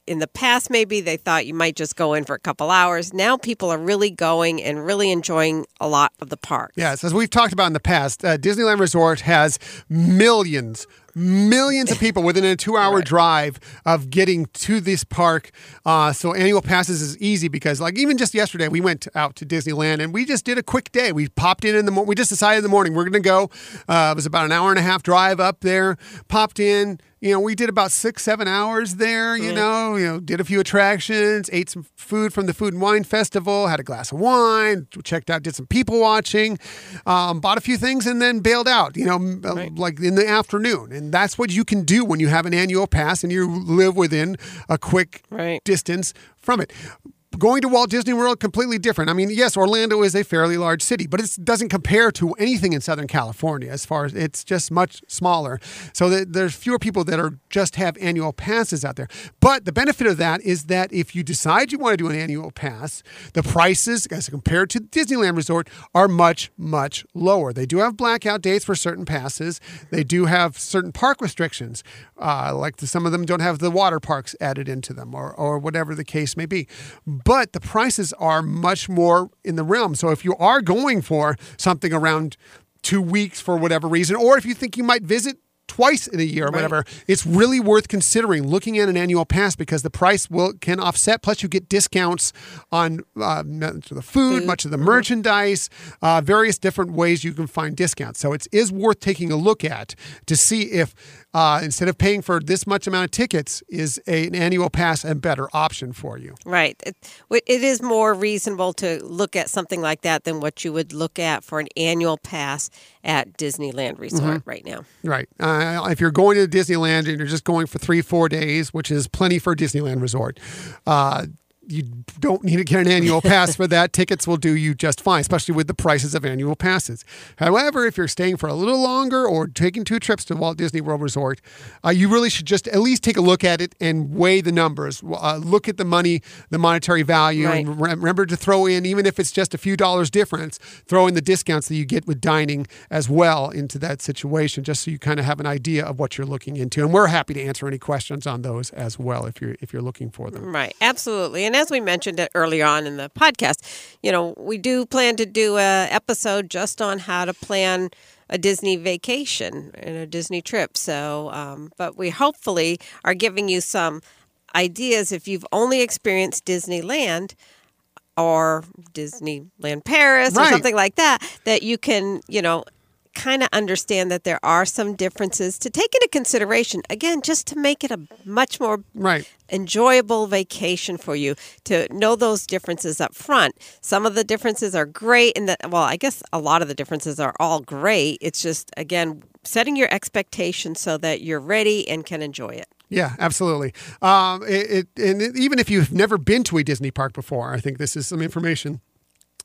in the past maybe they thought you might just go in for a couple hours. Now people are really going and really enjoying a lot of the park. Yes, as we've talked about in the past, uh, Disneyland Resort has millions, millions of people within a two-hour drive of getting to this park. Uh, so annual passes is easy because, like, even just yesterday, we went out to Disneyland and we just did a quick day. We popped in in the morning. We just decided in the morning we're going to go. Uh, it was about an hour and a half drive up there. Popped in. You know, we did about six, seven hours there. You know, you know, did a few attractions, ate some food from the Food and Wine Festival, had a glass of wine, checked out, did some people watching, um, bought a few things, and then bailed out. You know, uh, like in the afternoon, and that's what you can do when you have an annual pass and you live within a quick Right. distance from it. Going to Walt Disney World completely different. I mean, yes, Orlando is a fairly large city, but it doesn't compare to anything in Southern California. As far as it's just much smaller, so there's fewer people that are just have annual passes out there. But the benefit of that is that if you decide you want to do an annual pass, the prices as compared to Disneyland Resort are much much lower. They do have blackout dates for certain passes. They do have certain park restrictions, uh, like the, some of them don't have the water parks added into them, or or whatever the case may be. But the prices are much more in the realm. So if you are going for something around two weeks for whatever reason, or if you think you might visit twice in a year or whatever, it's really worth considering looking at an annual pass because the price will can offset. Plus, you get discounts on uh, much of the food, much of the merchandise, uh, various different ways you can find discounts. So it is worth taking a look at to see if uh, instead of paying for this much amount of tickets, is a, an annual pass a better option for you. Right. It, it is more reasonable to look at something like that than what you would look at for an annual pass at Disneyland Resort right now. Right. Uh, if you're going to Disneyland and you're just going for three, four days, which is plenty for Disneyland Resort, uh, you don't need to get an annual pass for that. Tickets will do you just fine, especially with the prices of annual passes. However, if you're staying for a little longer or taking two trips to Walt Disney World Resort, uh, you really should just at least take a look at it and weigh the numbers. Uh, look at the money, the monetary value, Right. and re- remember to throw in, even if it's just a few dollars difference, throw in the discounts that you get with dining as well into that situation, just so you kind of have an idea of what you're looking into. And we're happy to answer any questions on those as well if you're if you're looking for them. Right, absolutely. And as we mentioned it earlier on in the podcast, you know, we do plan to do a episode just on how to plan a Disney vacation and a Disney trip. So, um, but we hopefully are giving you some ideas if you've only experienced Disneyland or Disneyland Paris or something like that, that you can, you know, kind of understand that there are some differences to take into consideration. Again, just to make it a much more Right. enjoyable vacation for you to know those differences up front. Some of the differences are great and that well, I guess a lot of the differences are all great. It's just again setting your expectations so that you're ready and can enjoy it. Yeah, absolutely. Um, it, it, and it- even if you've never been to a Disney park before, I think this is some information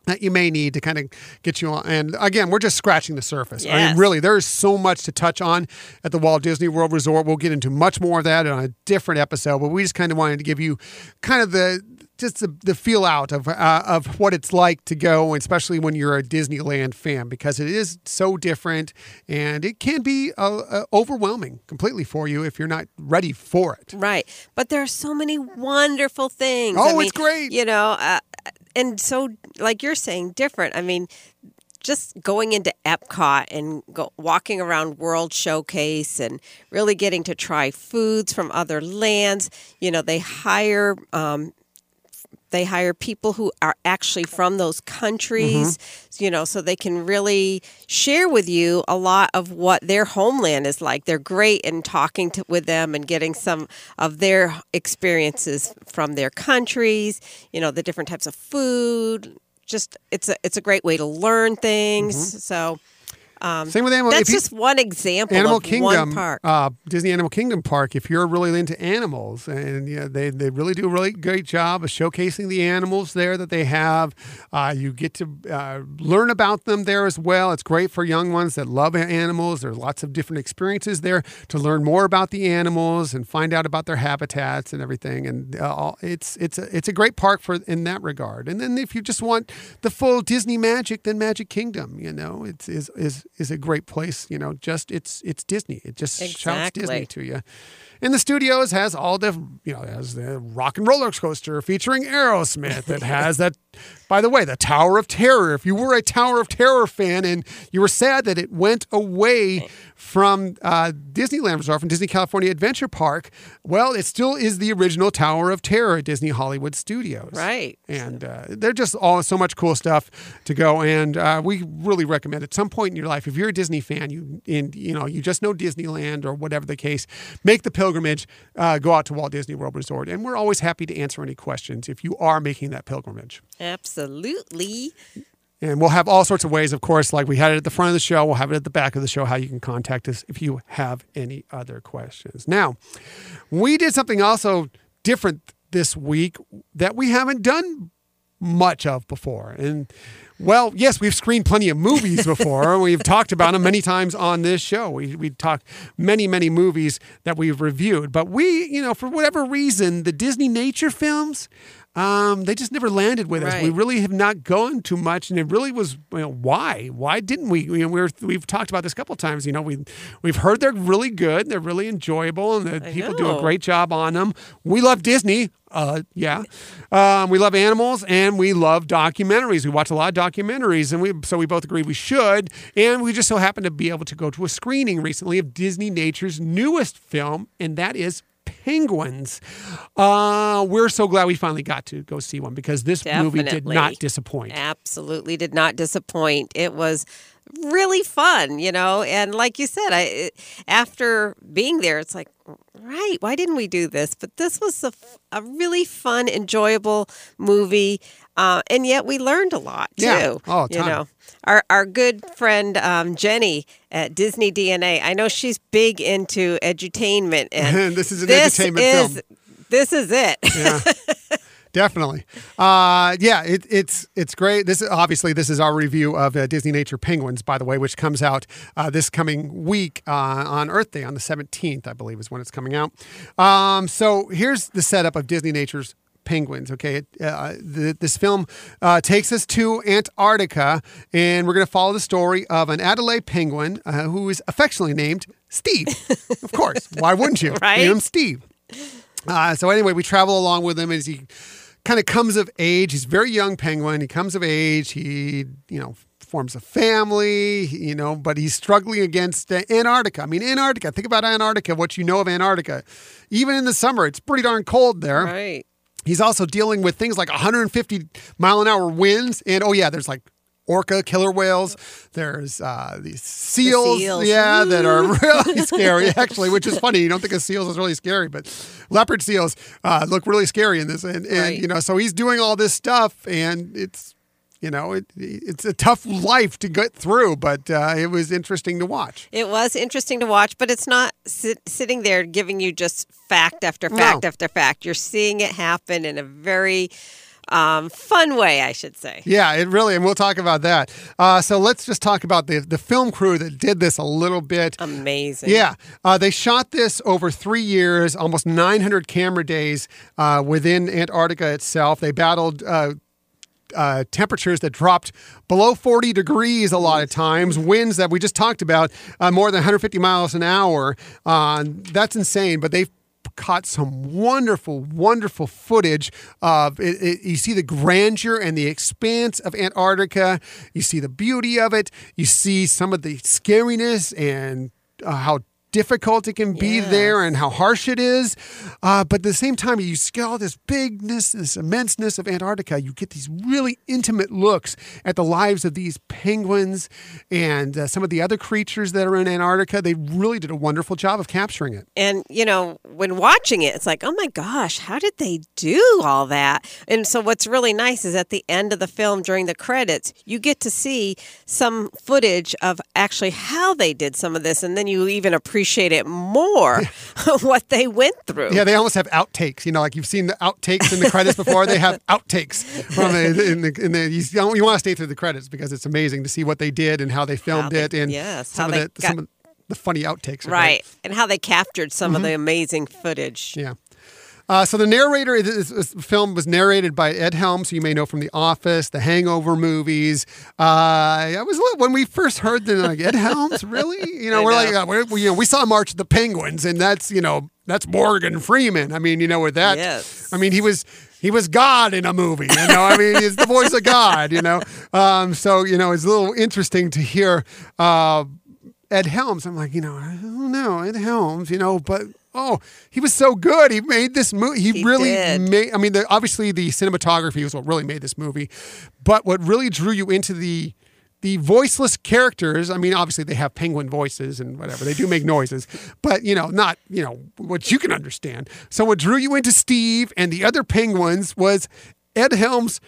that you may need to kind of get you on. And again, we're just scratching the surface. I mean, really, there's so much to touch on at the Walt Disney World Resort. We'll get into much more of that on a different episode, but we just kind of wanted to give you kind of the just the, the feel out of uh, of what it's like to go, especially when you're a Disneyland fan, because it is so different and it can be uh, uh, overwhelming completely for you if you're not ready for it. Right. But there are so many wonderful things. Oh, it's great. You know, uh, and so, like you're saying, different. I mean, just going into Epcot and go, walking around World Showcase and really getting to try foods from other lands. You know, they hire um, they hire people who are actually from those countries, Mm-hmm. you know, so they can really share with you a lot of what their homeland is like. They're great in talking to, with them and getting some of their experiences from their countries, you know, the different types of food. Just it's a it's a great way to learn things. Mm-hmm. So Same with animal. that's you- just one example Animal of Kingdom, one park. Uh, Disney Animal Kingdom Park. If you're really into animals, and yeah, they they really do a really great job of showcasing the animals there that they have. Uh, you get to uh, learn about them there as well. It's great for young ones that love animals. There's lots of different experiences there to learn more about the animals and find out about their habitats and everything. And uh, all- it's it's a, it's a great park for in that regard. And then if you just want the full Disney magic, then Magic Kingdom, you know, it's is is is a great place. You know, just it's it's Disney. It just shouts Disney to you. And the studios has all the you know has the rock and roller coaster featuring Aerosmith. It has that. By the way, the Tower of Terror. If you were a Tower of Terror fan and you were sad that it went away from uh, Disneyland Resort, from Disney California Adventure Park, well, it still is the original Tower of Terror at Disney Hollywood Studios. Right. And uh, they're just all so much cool stuff to go. And uh, we really recommend at some point in your life, if you're a Disney fan, you and you know you just know Disneyland or whatever the case, make the pilgrimage, uh, go out to Walt Disney World Resort, and we're always happy to answer any questions if you are making that pilgrimage. Absolutely. And we'll have all sorts of ways, of course, like we had it at the front of the show, we'll have it at the back of the show, how you can contact us if you have any other questions. Now, we did something also different this week that we haven't done much of before. And well, yes, we've screened plenty of movies before. we've talked about them many times on this show. We we talked many many movies that we've reviewed, but we, you know, for whatever reason, the Disneynature films, um, they just never landed with us. We really have not gone too much, and it really was you know, why? Why didn't we? You know, we're we've talked about this a couple of times. You know, we we've heard they're really good, they're really enjoyable, and the people do a great job on them. We love Disney. Uh, yeah, um, we love animals and we love documentaries. We watch a lot of documentaries, and we so we both agree we should. And we just so happened to be able to go to a screening recently of Disneynature's newest film, and that is Penguins. Uh, we're so glad we finally got to go see one because this movie did not disappoint. Absolutely did not disappoint. It was really fun, you know, and like you said, I after being there, it's like, right, why didn't we do this? But this was a, a really fun, enjoyable movie, uh, and yet we learned a lot too. Yeah. Oh, you know, our our good friend um, Jenny at Disney DNA. I know she's big into edutainment, and This is an this edutainment is, film. This is it. Yeah. Definitely. Uh, yeah, it, it's it's great. This is obviously this is our review of uh, Disneynature Penguins, by the way, which comes out uh, this coming week uh, on Earth Day on the seventeenth, I believe, is when it's coming out. Um, so here's the setup of Disneynature's penguins. Okay, it, uh, the, this film uh, takes us to Antarctica, and we're going to follow the story of an Adelaide penguin uh, who is affectionately named Steve. of course, why wouldn't you Right? name him Steve? Uh, so anyway, we travel along with him as he kind of comes of age. He's a very young penguin. He comes of age. He, you know, forms a family, you know, but he's struggling against Antarctica. I mean, Antarctica, think about Antarctica, what you know of Antarctica. Even in the summer, it's pretty darn cold there. Right. He's also dealing with things like 150 mile an hour winds. And oh, yeah, there's like orca killer whales. There's uh, these seals, seals. yeah, that are really scary, actually, which is funny. You don't think of seals as really scary, but leopard seals uh, look really scary in this. And, and Right. you know, so he's doing all this stuff, and it's, you know, it, it's a tough life to get through, but uh, it was interesting to watch. It was interesting to watch, but it's not sit, sitting there giving you just fact after fact No. after fact. You're seeing it happen in a very um, fun way, I should say. Yeah, it really, and we'll talk about that. Uh, so let's just talk about the the film crew that did this a little bit. Amazing. Yeah, uh, they shot this over three years, almost 900 camera days uh, within Antarctica itself. They battled. Uh, uh, temperatures that dropped below 40 degrees a lot of times, winds that we just talked about, uh, more than 150 miles an hour. Uh, that's insane, but they've caught some wonderful, wonderful footage of it, it- You see the grandeur and the expanse of Antarctica. You see the beauty of it. You see some of the scariness and uh, how difficult it can be Yes. there and how harsh it is. Uh, but at the same time, you see all this bigness, this immenseness of Antarctica. You get these really intimate looks at the lives of these penguins and uh, some of the other creatures that are in Antarctica. They really did a wonderful job of capturing it. And, you know, when watching it, it's like, oh my gosh, how did they do all that? And so, what's really nice is at the end of the film, during the credits, you get to see some footage of actually how they did some of this. And then you even appreciate it more what they went through. Yeah, they almost have outtakes. You know, like you've seen the outtakes in the credits before. They have outtakes from the, in the, in the you, you want to stay through the credits because it's amazing to see what they did and how they filmed they- it and yes, some of the got- some of the funny outtakes. Right. And how they captured some of mm-hmm. the amazing footage. Yeah. Uh, so the narrator, this, this film was narrated by Ed Helms, who you may know from The Office, the Hangover movies. Uh, I was when we first heard the like Ed Helms, really, you know, we're know. like, uh, we're, we, you know, we saw March of the Penguins, and that's you know that's Morgan Freeman. I mean, you know, with that, Yes. I mean, he was he was God in a movie. You know, I mean, he's the voice of God. You know, um, so you know, it's a little interesting to hear. Uh, Ed Helms. I'm like, you know, I don't know, Ed Helms, you know, but oh, he was so good. He made this movie. He, He really did. made. I mean, the, obviously the cinematography was what really made this movie, but what really drew you into the the voiceless characters. I mean, obviously they have penguin voices and whatever. They do make noises, but you know, not you know what you can understand. So what drew you into Steve and the other penguins was Ed Helms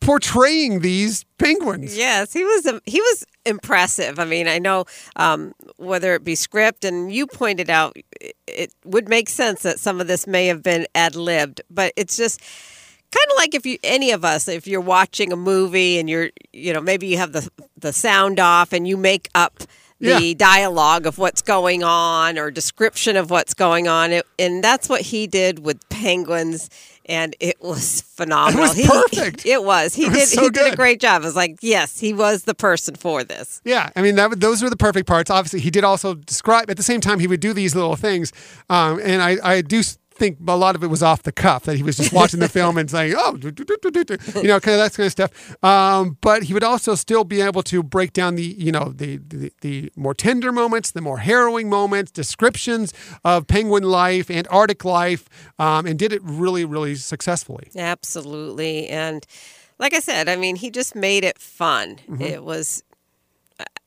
portraying these penguins. Yes, he was um, he was impressive. I mean, I know um, whether it be script, and you pointed out it, it would make sense that some of this may have been ad libbed, but it's just kind of like if you any of us if you're watching a movie and you're you know maybe you have the the sound off and you make up the Yeah. dialogue of what's going on or description of what's going on it, and that's what he did with penguins and it was phenomenal It was He- perfect. it was he It was did so he did a great job. I was like, yes, he was the person for this. Yeah, I mean that, those were the perfect parts. Obviously, he did also describe at the same time he would do these little things, um, and I, I do think a lot of it was off the cuff that he was just watching the film and saying, "Oh, do, do, do, do, do, do," you know, kind of that kind of stuff. Um, but he would also still be able to break down the you know the, the the more tender moments, the more harrowing moments, descriptions of penguin life, Antarctic life, um, and did it really really successfully. Absolutely. And like I said, I mean, he just made it fun. Mm-hmm. It was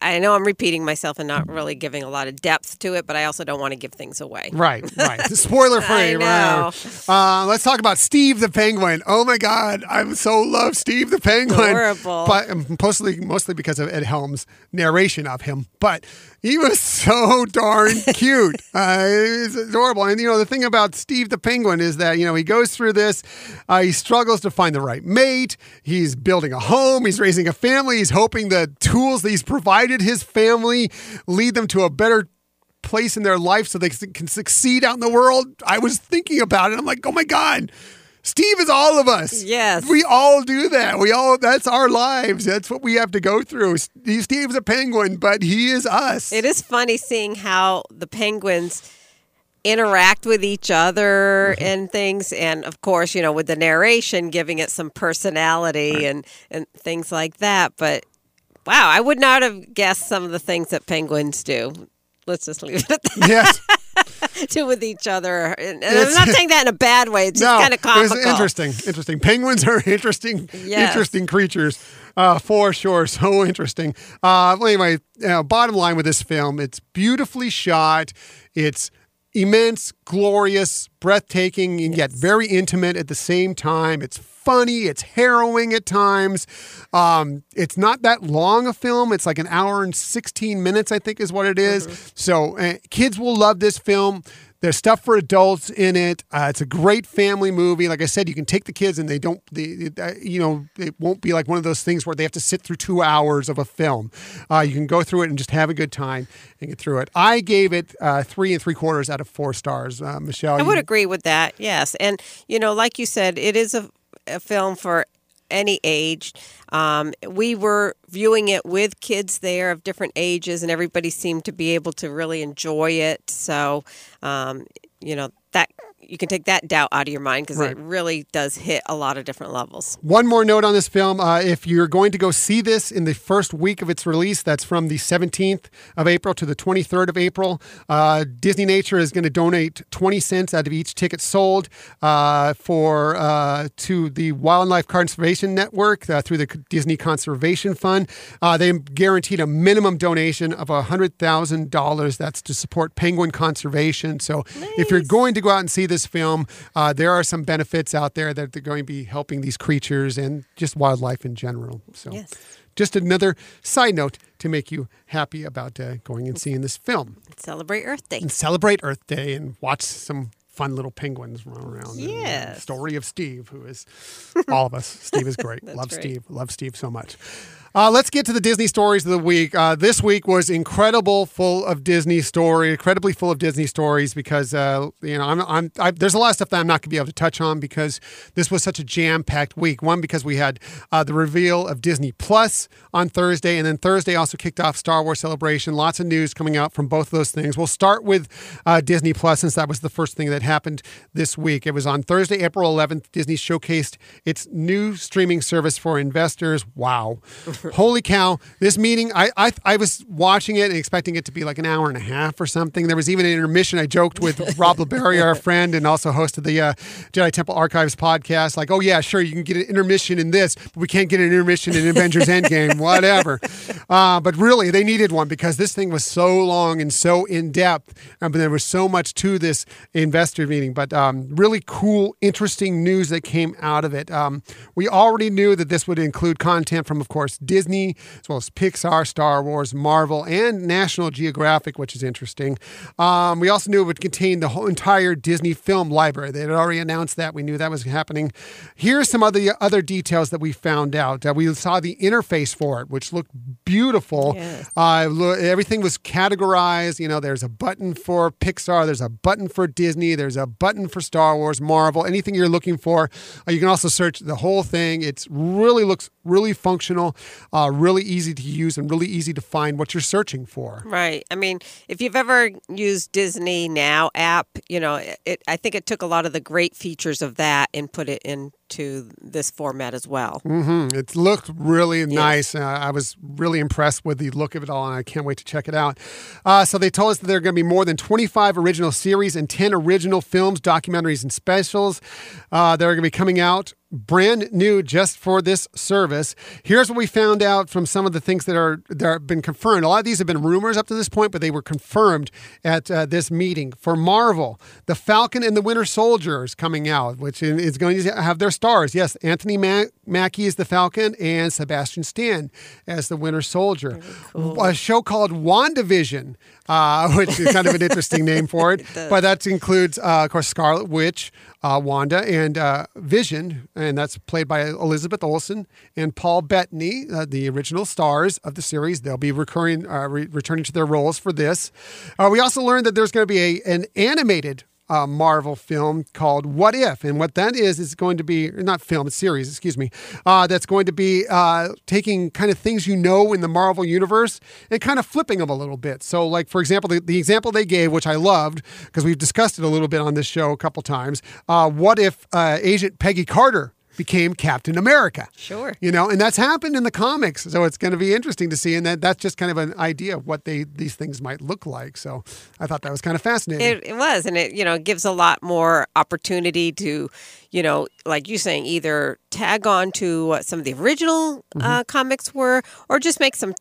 I know I'm repeating myself and not really giving a lot of depth to it, but I also don't want to give things away. Right, right. Spoiler free. Right. Uh, let's talk about Steve the Penguin. Oh my God, I so love Steve the Penguin. Adorable. But um, mostly, mostly because of Ed Helms' narration of him. But he was so darn cute. uh, it's adorable. And you know, the thing about Steve the Penguin is that you know he goes through this. Uh, he struggles to find the right mate. He's building a home. He's raising a family. He's hoping the tools that he's provided his family lead them to a better place in their life so they can succeed out in the world. I was thinking about it. I'm like, oh my God, Steve is all of us. Yes. We all do that. We all, that's our lives. That's what we have to go through. Steve- Steve's a penguin, but he is us. It is funny seeing how the penguins interact with each other Mm-hmm. and things and of course you know with the narration giving it some personality and and things like that but wow i would not have guessed some of the things that penguins do let's just leave it at that yes. do with each other and, i'm not saying that in a bad way it's just no, kind of comical interesting. Interesting. Penguins are interesting, Yes. interesting creatures uh, for sure. So interesting. Uh, well, anyway, uh, bottom line with this film, it's beautifully shot. It's immense, glorious, breathtaking, and yet very intimate at the same time. It's funny. It's harrowing at times. Um, it's not that long a film. It's like an hour and 16 minutes, I think, is what it is. So uh, kids will love this film. There's stuff for adults in it. Uh, it's a great family movie. Like I said, you can take the kids and they don't, they, uh, you know, it won't be like one of those things where they have to sit through two hours of a film. Uh, you can go through it and just have a good time and get through it. I gave it uh, three and three quarters out of four stars. Uh, Michelle, I would you- agree with that. Yes, and you know, like you said, it is a, a film for any age. Um, we were viewing it with kids there of different ages, and everybody seemed to be able to really enjoy it. So, um, you know, that you can take that doubt out of your mind because Right. it really does hit a lot of different levels. One more note on this film. Uh, if you're going to go see this in the first week of its release, that's from the 17th of April to the 23rd of April, uh, Disneynature is going to donate 20 cents out of each ticket sold uh, for uh, to the Wildlife Conservation Network uh, through the Disney Conservation Fund. Uh, they guaranteed a minimum donation of $100,000. That's to support penguin conservation. So if you're going to go out and see this film, uh, there are some benefits out there that they're going to be helping these creatures and just wildlife in general. So Yes. just another side note to make you happy about uh, going and seeing this film Celebrate Earth Day. and celebrate Earth Day and watch some fun little penguins run around. And, uh, story of Steve, who is all of us. Steve is great. Love right. Steve. Love Steve so much. Uh, let's get to the Disney stories of the week. Uh, this week was incredible, full of Disney story, incredibly full of Disney stories because uh, you know I'm, I'm I, there's a lot of stuff that I'm not going to be able to touch on because this was such a jam-packed week. One because we had uh, the reveal of Disney Plus on Thursday, and then Thursday also kicked off Star Wars Celebration. Lots of news coming out from both of those things. We'll start with uh, Disney Plus since that was the first thing that happened this week. It was on Thursday, April 11th. Disney showcased its new streaming service for investors. Wow. Holy cow. This meeting, I, I I was watching it and expecting it to be like an hour and a half or something. There was even an intermission. I joked with Rob LeBerry, our friend, and also host of the uh, Jedi Temple Archives podcast. Like, oh, yeah, sure, you can get an intermission in this, but we can't get an intermission in Avengers Endgame, whatever. Uh, but really, they needed one because this thing was so long and so in depth. But there was so much to this investor meeting. But um, really cool, interesting news that came out of it. Um, we already knew that this would include content from, of course, Disney, as well as Pixar, Star Wars, Marvel, and National Geographic, which is interesting. Um, we also knew it would contain the whole entire Disney film library. They had already announced that. We knew that was happening. Here's some other other details that we found out. Uh, we saw the interface for it, which looked beautiful. Yes. Uh, lo- everything was categorized. You know, there's a button for Pixar, there's a button for Disney, there's a button for Star Wars, Marvel, anything you're looking for. Uh, you can also search the whole thing. It's really looks really functional, uh, really easy to use, and really easy to find what you're searching for. Right. I mean, if you've ever used Disney Now app, you know, it, I think it took a lot of the great features of that and put it into this format as well. hmm It looked really nice. Uh, I was really impressed with the look of it all, and I can't wait to check it out. Uh, so they told us that there are going to be more than 25 original series and 10 original films, documentaries, and specials uh, that are going to be coming out brand new just for this service. Here's what we found out from some of the things that are that have been confirmed. A lot of these have been rumors up to this point, but they were confirmed at uh, this meeting. For Marvel, The Falcon and the Winter Soldier is coming out, which is going to have their stars. Yes, Anthony Ma- Mackie is the Falcon and Sebastian Stan as the Winter Soldier. A show called WandaVision, uh, which is kind of an interesting name for it. but that includes, uh, of course, Scarlet Witch, uh, Wanda, and uh, Vision, and that's played by Elizabeth Olsen and Paul Bettany, uh, the original stars of the series. They'll be recurring, uh, re- returning to their roles for this. Uh, we also learned that there's going to be a, an animated uh, Marvel film called What If. And what that is, is going to be, not film, it's series, excuse me, uh, that's going to be uh, taking kind of things you know in the Marvel universe and kind of flipping them a little bit. So, like, for example, the, the example they gave, which I loved because we've discussed it a little bit on this show a couple times, uh, what if uh, Agent Peggy Carter became Captain America? Sure. You know, and that's happened in the comics, so it's going to be interesting to see. And that that's just kind of an idea of what they these things might look like. So I thought that was kind of fascinating. It, it was, and it you know gives a lot more opportunity to, you know, like you saying, either tag on to what some of the original uh, comics were, or just make some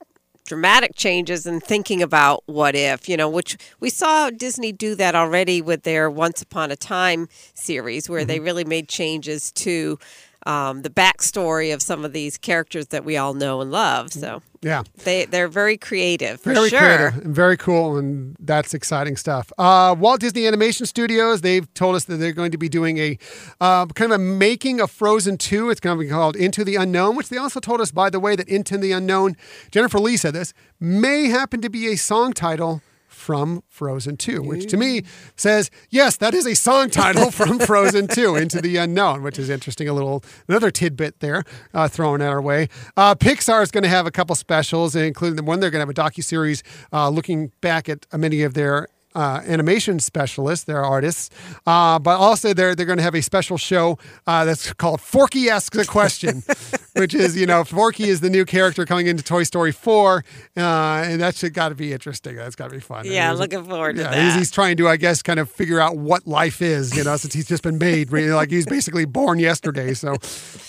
dramatic changes and thinking about what if, you know, which we saw Disney do that already with their Once Upon a Time series, where they mm-hmm. really made changes to um, the backstory of some of these characters that we all know and love. So yeah. they they're very creative for very sure. creative and very cool, and that's exciting stuff. Uh, Walt Disney Animation Studios, they've told us that they're going to be doing a uh, kind of a making of Frozen 2. It's going to be called Into the Unknown, which they also told us, by the way, that Into the Unknown, Jennifer Lee said this, may happen to be a song title from Frozen 2, which to me says, yes, that is a song title from Frozen 2, Into the Unknown, which is interesting. A little, another tidbit there uh, thrown at our way. Uh, Pixar is going to have a couple specials, including the one they're going to have a docuseries uh, looking back at many of their uh, animation specialists, they're artists, uh, but also they're they're going to have a special show uh, that's called Forky asks a question, which is you know Forky is the new character coming into Toy Story four, uh, and that's got to be interesting. That's got to be fun. Yeah, looking forward to yeah, that. He's, he's trying to, I guess, kind of figure out what life is, you know, since he's just been made. Really, like he's basically born yesterday. So,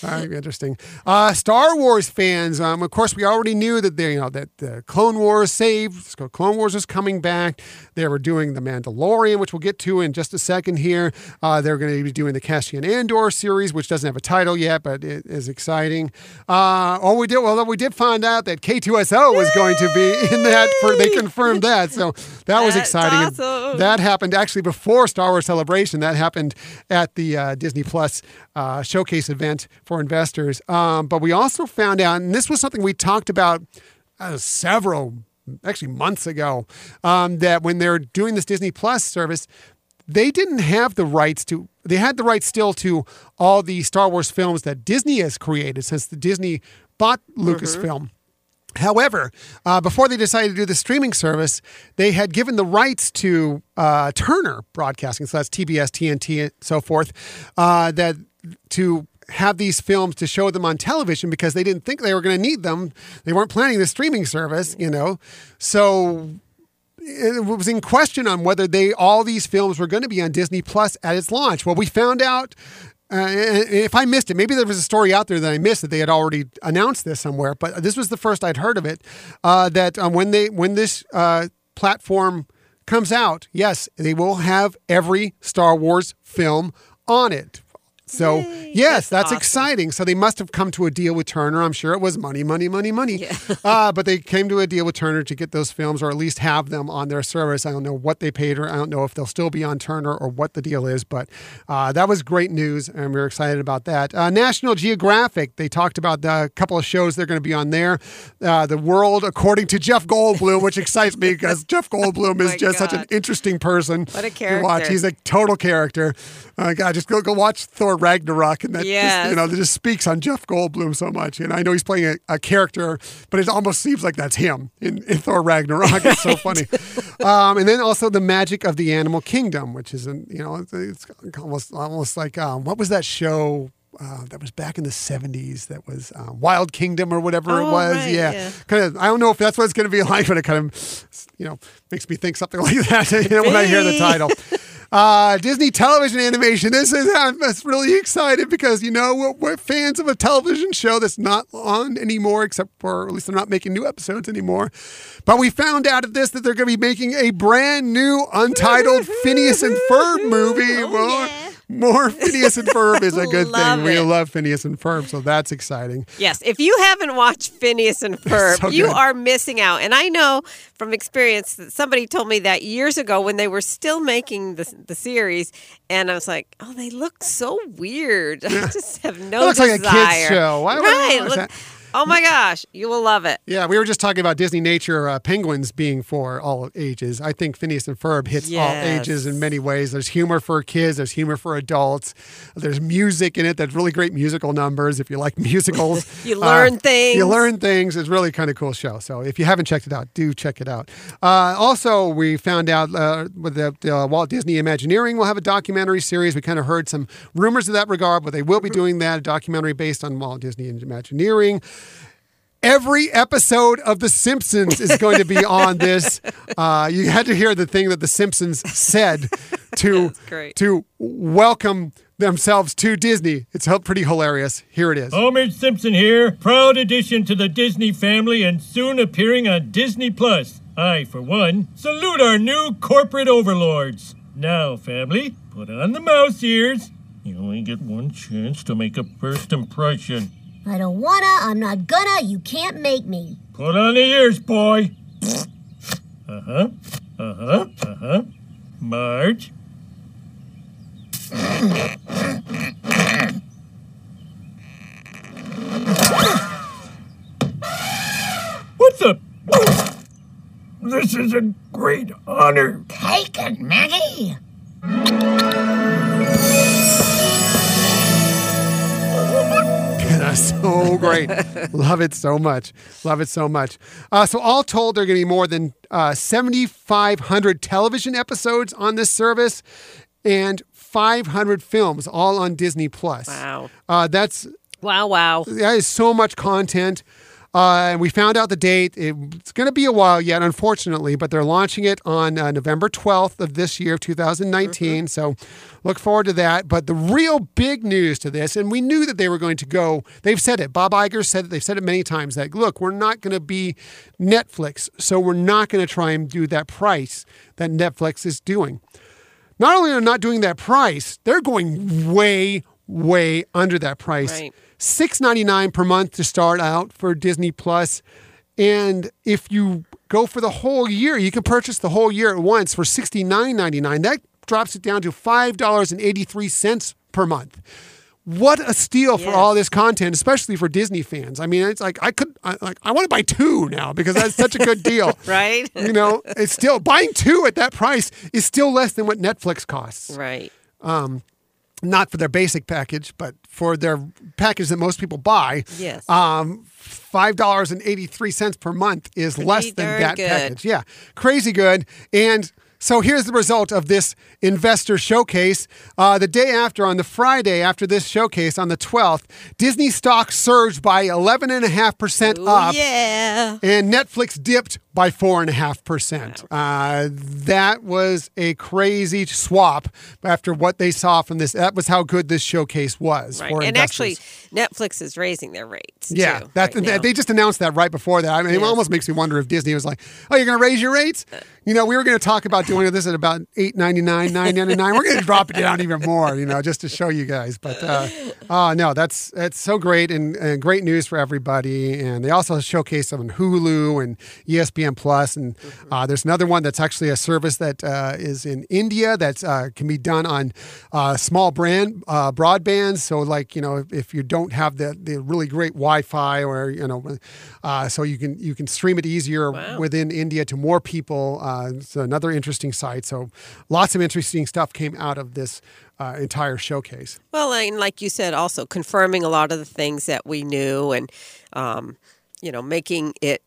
uh, interesting. Uh, Star Wars fans, um, of course, we already knew that they, you know, that the Clone Wars saved. Clone Wars is coming back. They were doing the Mandalorian, which we'll get to in just a second here. Uh, they're going to be doing the Cassian Andor series, which doesn't have a title yet, but it is exciting. Uh, oh, we did. Well, we did find out that K2SO was going to be in that. For they confirmed that, so that was exciting. Awesome. That happened actually before Star Wars Celebration. That happened at the uh, Disney Plus uh, showcase event for investors. Um, but we also found out, and this was something we talked about uh, several, actually months ago, um, that when they're doing this Disney Plus service, they didn't have the rights to. They had the rights still to all the Star Wars films that Disney has created since the Disney bought Lucasfilm. However, uh, before they decided to do the streaming service, they had given the rights to uh, Turner Broadcasting, so that's TBS, TNT, and so forth, uh, that to have these films to show them on television because they didn't think they were going to need them. They weren't planning the streaming service, you know. So it was in question on whether they all these films were going to be on Disney Plus at its launch. Well, we found out. Uh, if I missed it, maybe there was a story out there that I missed that they had already announced this somewhere. But this was the first I'd heard of it. Uh, that um, when they when this uh, platform comes out, yes, they will have every Star Wars film on it. So Yay, yes, that's that's, awesome. exciting. So they must have come to a deal with Turner. I'm sure it was money, money, money, money. uh, but they came to a deal with Turner to get those films, or at least have them on their service. I don't know what they paid, or I don't know if they'll still be on Turner or what the deal is. But uh, that was great news, and we're excited about that. Uh, National Geographic. They talked about the couple of shows they're going to be on there. Uh, the World According to Jeff Goldblum, which excites me because Jeff Goldblum is my just such an interesting person. What a to watch. character. He's a total character. Uh, God, just go go watch Thor Ragnarok, and that just, you know that just speaks on Jeff Goldblum so much. And I know he's playing a, a character, but it almost seems like that's him in, in Thor Ragnarok. It's so funny. Um, and then also the magic of the animal kingdom, which is an, you know it's, it's almost almost like um, what was that show? Uh, that was back in the 70s that was uh, wild kingdom or whatever it Oh, was right, yeah, yeah. kind of i don't know if that's what it's going to be like but it kind of you know makes me think something like that you know when i hear the title uh, Disney television animation. This is I'm just really excited because you know we're, we're fans of a television show that's not on anymore, except for at least they're not making new episodes anymore. But we found out at this that they're going to be making a brand new untitled Phineas and Ferb movie. Oh, more, yeah. more Phineas and Ferb is a good thing. We love Phineas and Ferb, so that's exciting. Yes, if you haven't watched Phineas and Ferb, So you are missing out. And I know from experience that somebody told me that years ago when they were still making the, the series, and I was like, "Oh, they look so weird. I just have no It looks like a kid's show. Why would I right? look-? Oh my gosh, you will love it. Yeah, we were just talking about Disneynature uh, penguins being for all ages. I think Phineas and Ferb hits all ages in many ways. There's humor for kids, there's humor for adults. There's music in it that's really great musical numbers. If you like musicals, You learn Uh, things. You learn things. It's really kind of cool show. So if you haven't checked it out, do check it out. Uh, also, we found out uh, with the, the Walt Disney Imagineering will have a documentary series. We kind of heard some rumors of that regard, but they will be doing that a documentary based on Walt Disney Imagineering. Every episode of The Simpsons is going to be on this. Uh, you had to hear the thing that The Simpsons said to to welcome themselves to Disney. It's pretty hilarious. Here it is. Homer Simpson here, proud addition to the Disney family and soon appearing on Disney Plus. I, for one, salute our new corporate overlords. Now, family, put on the mouse ears. You only get one chance to make a first impression. I don't wanna, I'm not gonna, you can't make me. Put on the ears, boy. Uh huh. Uh huh. Uh huh. Marge. What's up? This is a great honor. Take it, Maggie. so great. Love it so much. Love it so much. Uh, so, all told, there are going to be more than uh, 7,500 television episodes on this service and 500 films, all on Disney Plus. Wow. Uh, that's Wow, wow. that is so much content. Uh, and we found out the date. It's going to be a while yet, unfortunately, but they're launching it on uh, November 12th of this year, 2019. So look forward to that. But the real big news to this, and we knew that they were going to go, they've said it. Bob Iger said it. They've said it many times that, look, we're not going to be Netflix. So we're not going to try and do that price that Netflix is doing. Not only are they not doing that price, they're going way, way under that price. Right. Six ninety nine per month to start out for Disney Plus, and if you go for the whole year, you can purchase the whole year at once for sixty nine ninety nine. That drops it down to five dollars and eighty three cents per month. What a steal for all this content, especially for Disney fans. I mean, it's like I could, I, like I want to buy two now because that's such a good deal. Right? You know, it's still buying two at that price is still less than what Netflix costs right. Um, not for their basic package, but for their package that most people buy. Yes. Um, five dollars and eighty three cents per month is less than that good. package. Yeah, crazy good. And so here's the result of this investor showcase. Uh, the day after, on the Friday after this showcase, on the 12th, Disney stock surged by 11.5% Ooh, up yeah. and Netflix dipped by four and a half percent. Uh, That was a crazy swap after what they saw from this. That was how good this showcase was Right. And investors. actually, Netflix is raising their rates. Yeah, too, that, right that- they just announced that right before that. I mean, it almost makes me wonder if Disney was like, "Oh, you're going to raise your rates?" You know, we were going to talk about doing this at about eight ninety nine, nine ninety nine. We're going to drop it down even more, you know, just to show you guys. But uh, uh, no, that's that's so great and, and great news for everybody. And they also showcase on Hulu and E ESPN Plus, and uh, there's another one that's actually a service that uh, is in India that uh, can be done on uh, small brand uh, broadband. So, like you know, if, if you don't have the the really great Wi-Fi or you know, uh, so you can you can stream it easier Wow. within India to more people. Uh, it's another interesting site. So, lots of interesting stuff came out of this uh, entire showcase. Well, and like you said, also confirming a lot of the things that we knew and, um, you know, making it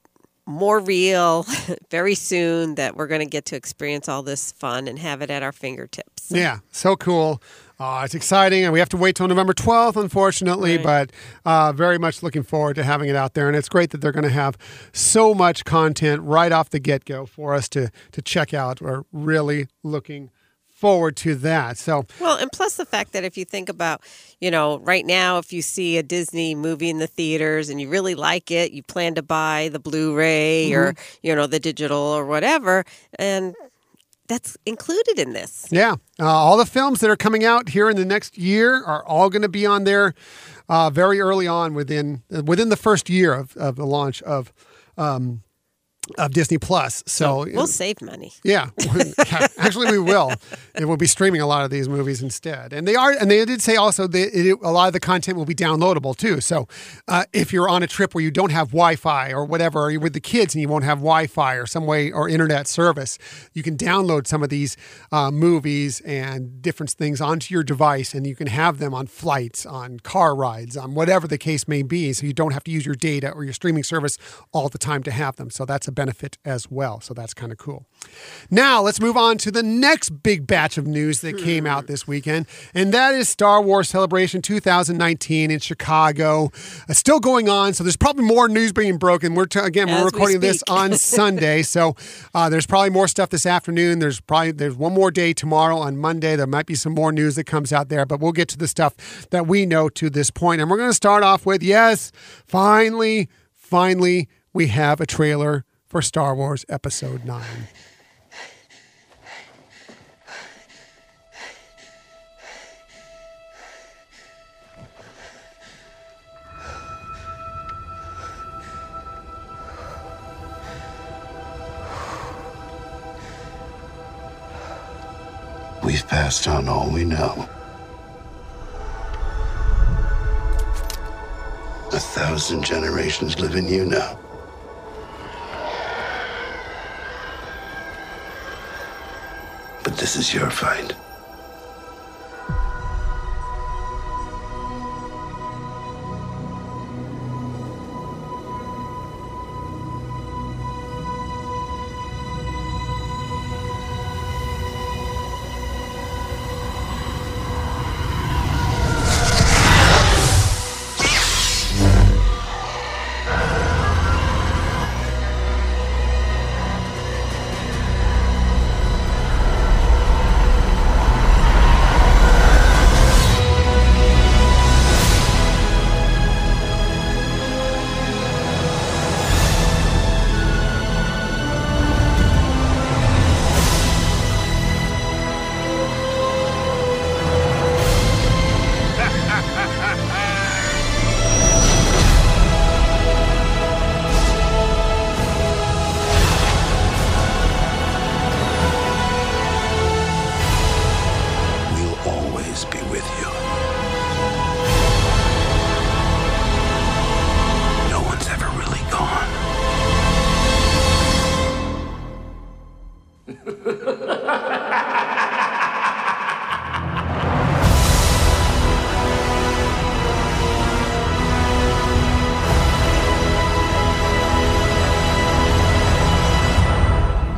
more real very soon that we're going to get to experience all this fun and have it at our fingertips. Yeah, so cool. Uh, it's exciting, and we have to wait till November 12th, unfortunately, Right. but uh, very much looking forward to having it out there. And it's great that they're going to have so much content right off the get go for us to, to check out. We're really looking forward to that. So, Well, and plus the fact that if you think about, you know, right now, if you see a Disney movie in the theaters and you really like it, you plan to buy the Blu ray or, you know, the digital or whatever. And that's included in this. yeah, uh, all the films that are coming out here in the next year are all going to be on there uh, very early on within within the first year of, of the launch of um, of Disney Plus. So, We'll save money. Yeah, actually, we will. It will be streaming a lot of these movies instead, and they are. And they did say also that it, a lot of the content will be downloadable too. So, uh, if you're on a trip where you don't have Wi-Fi or whatever, or you're with the kids and you won't have Wi-Fi or some way or internet service, you can download some of these uh, movies and different things onto your device, and you can have them on flights, on car rides, on whatever the case may be. So you don't have to use your data or your streaming service all the time to have them. So that's a benefit as well. So that's kind of cool. Now, let's move on to the next big batch of news that came out this weekend, and that is Star Wars Celebration 2019 in Chicago. It's still going on, so there's probably more news being broken. We're t- again, As we're we recording this on Sunday, so uh, there's probably more stuff this afternoon. There's probably there's one more day tomorrow on Monday. There might be some more news that comes out there, but we'll get to the stuff that we know to this point. And we're going to start off with yes, finally, finally, we have a trailer for Star Wars Episode 9. We've passed on all we know. A thousand generations live in you now. But this is your fight.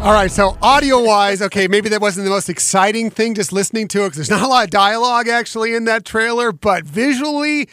All right, so audio wise, okay, maybe that wasn't the most exciting thing just listening to it because there's not a lot of dialogue actually in that trailer, but visually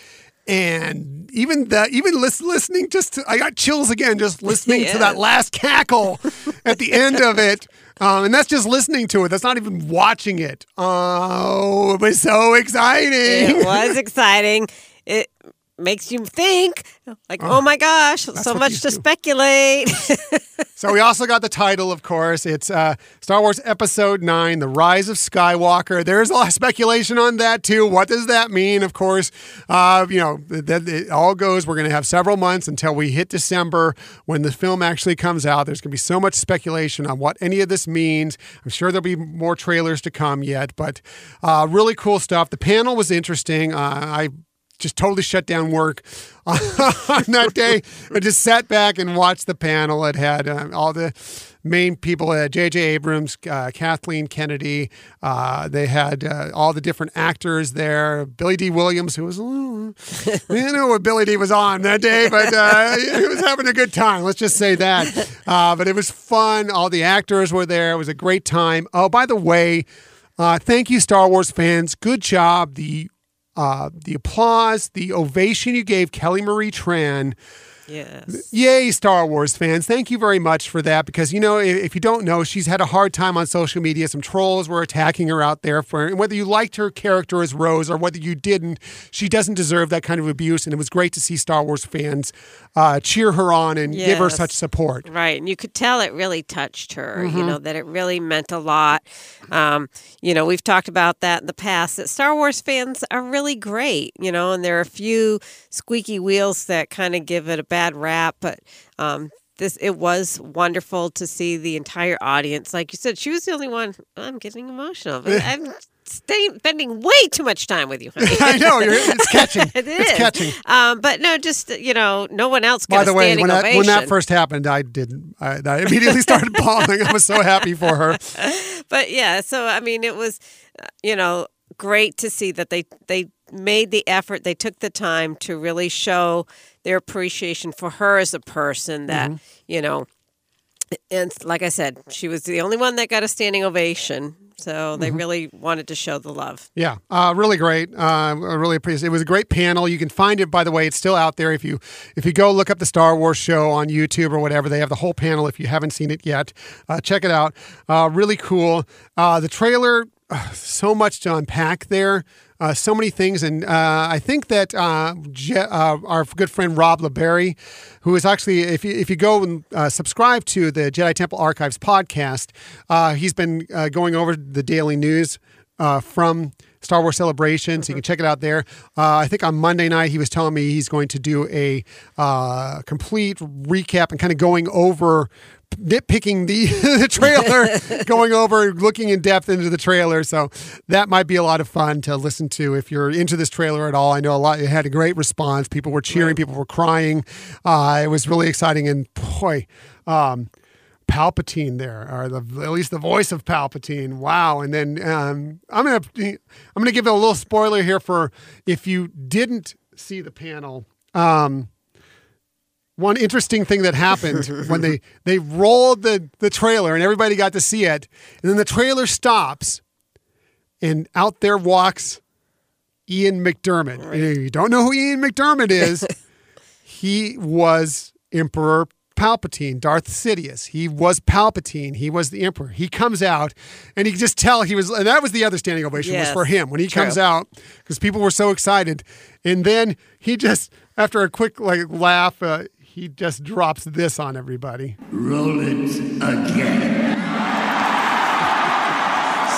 and even the even lis- listening just to, I got chills again just listening to that last cackle at the end of it. Um, and that's just listening to it. That's not even watching it. Oh, it was so exciting. It was exciting. It makes you think, like, oh, my gosh, so much to do. speculate. So we also got the title, of course. It's uh, Star Wars Episode 9, The Rise of Skywalker. There's a lot of speculation on that, too. What does that mean? Of course, uh, you know, that it all goes. We're going to have several months until we hit December when the film actually comes out. There's going to be so much speculation on what any of this means. I'm sure there'll be more trailers to come yet, but uh, really cool stuff. The panel was interesting. Uh, I just totally shut down work on that day. I just sat back and watched the panel. It had uh, all the main people, uh, J.J. Abrams, uh, Kathleen Kennedy. Uh, they had uh, all the different actors there. Billy Dee Williams, who was, uh, I didn't know what Billy Dee was on that day, but uh, he was having a good time. Let's just say that. Uh, but it was fun. All the actors were there. It was a great time. Oh, by the way, uh, thank you, Star Wars fans. Good job. The uh, the applause, the ovation you gave Kelly Marie Tran. yes. Yay, Star Wars fans. Thank you very much for that because, you know, if, if you don't know, she's had a hard time on social media. Some trolls were attacking her out there for, and whether you liked her character as Rose or whether you didn't, she doesn't deserve that kind of abuse. And it was great to see Star Wars fans uh, cheer her on and give her such support. Right. And you could tell it really touched her, Mm-hmm. you know, that it really meant a lot. Um, you know, we've talked about that in the past that Star Wars fans are really great, you know, and there are a few squeaky wheels that kind of give it a bad rap, but um, this it was wonderful to see the entire audience. Like you said, she was the only one. I'm getting emotional. But I'm staying, spending way too much time with you, honey. I know, you're, it's catching. It It's catching. Um, but no, just you know, no one else By the way, when that, when that first happened, I didn't. I, I immediately started bawling. I was so happy for her. but yeah, so I mean, it was, you know, great to see that they they made the effort. They took the time to really show their appreciation for her as a person. That Mm-hmm. you know, and like I said, she was the only one that got a standing ovation. So they Mm-hmm. really wanted to show the love. Yeah, uh, really great. Uh, I really appreciate. It was a great panel. You can find it, by the way. It's still out there. If you if you go look up the Star Wars show on YouTube or whatever, they have the whole panel. If you haven't seen it yet, uh, check it out. Uh, really cool. Uh, the trailer, uh, so much to unpack there. Uh, so many things, and uh, I think that uh, Je- uh, our good friend Rob LeBerry, who is actually, if you if you go and uh, subscribe to the Jedi Temple Archives podcast, uh, he's been uh, going over the daily news uh, from Star Wars Celebration, so you can check it out there. Uh, I think on Monday night he was telling me he's going to do a uh, complete recap and kind of going over nitpicking the, the trailer, going over, looking in depth into the trailer. So that might be a lot of fun to listen to if you're into this trailer at all. I know a lot. It had a great response. People were cheering. People were crying. Uh, it was really exciting. And boy. Um, Palpatine there, or the, at least the voice of Palpatine. Wow! And then um, I'm gonna I'm gonna give it a little spoiler here for if you didn't see the panel. Um, one interesting thing that happened when they they rolled the the trailer and everybody got to see it, and then the trailer stops, and out there walks Ian McDiarmid. And if you don't know who Ian McDiarmid is, he was Emperor Palpatine, Darth Sidious. He was Palpatine. He was the Emperor. He comes out, and you can just tell he was. And that was the other standing ovation was for him when he true. comes out because people were so excited. And then he just, after a quick like laugh, uh, he just drops this on everybody. Roll it again.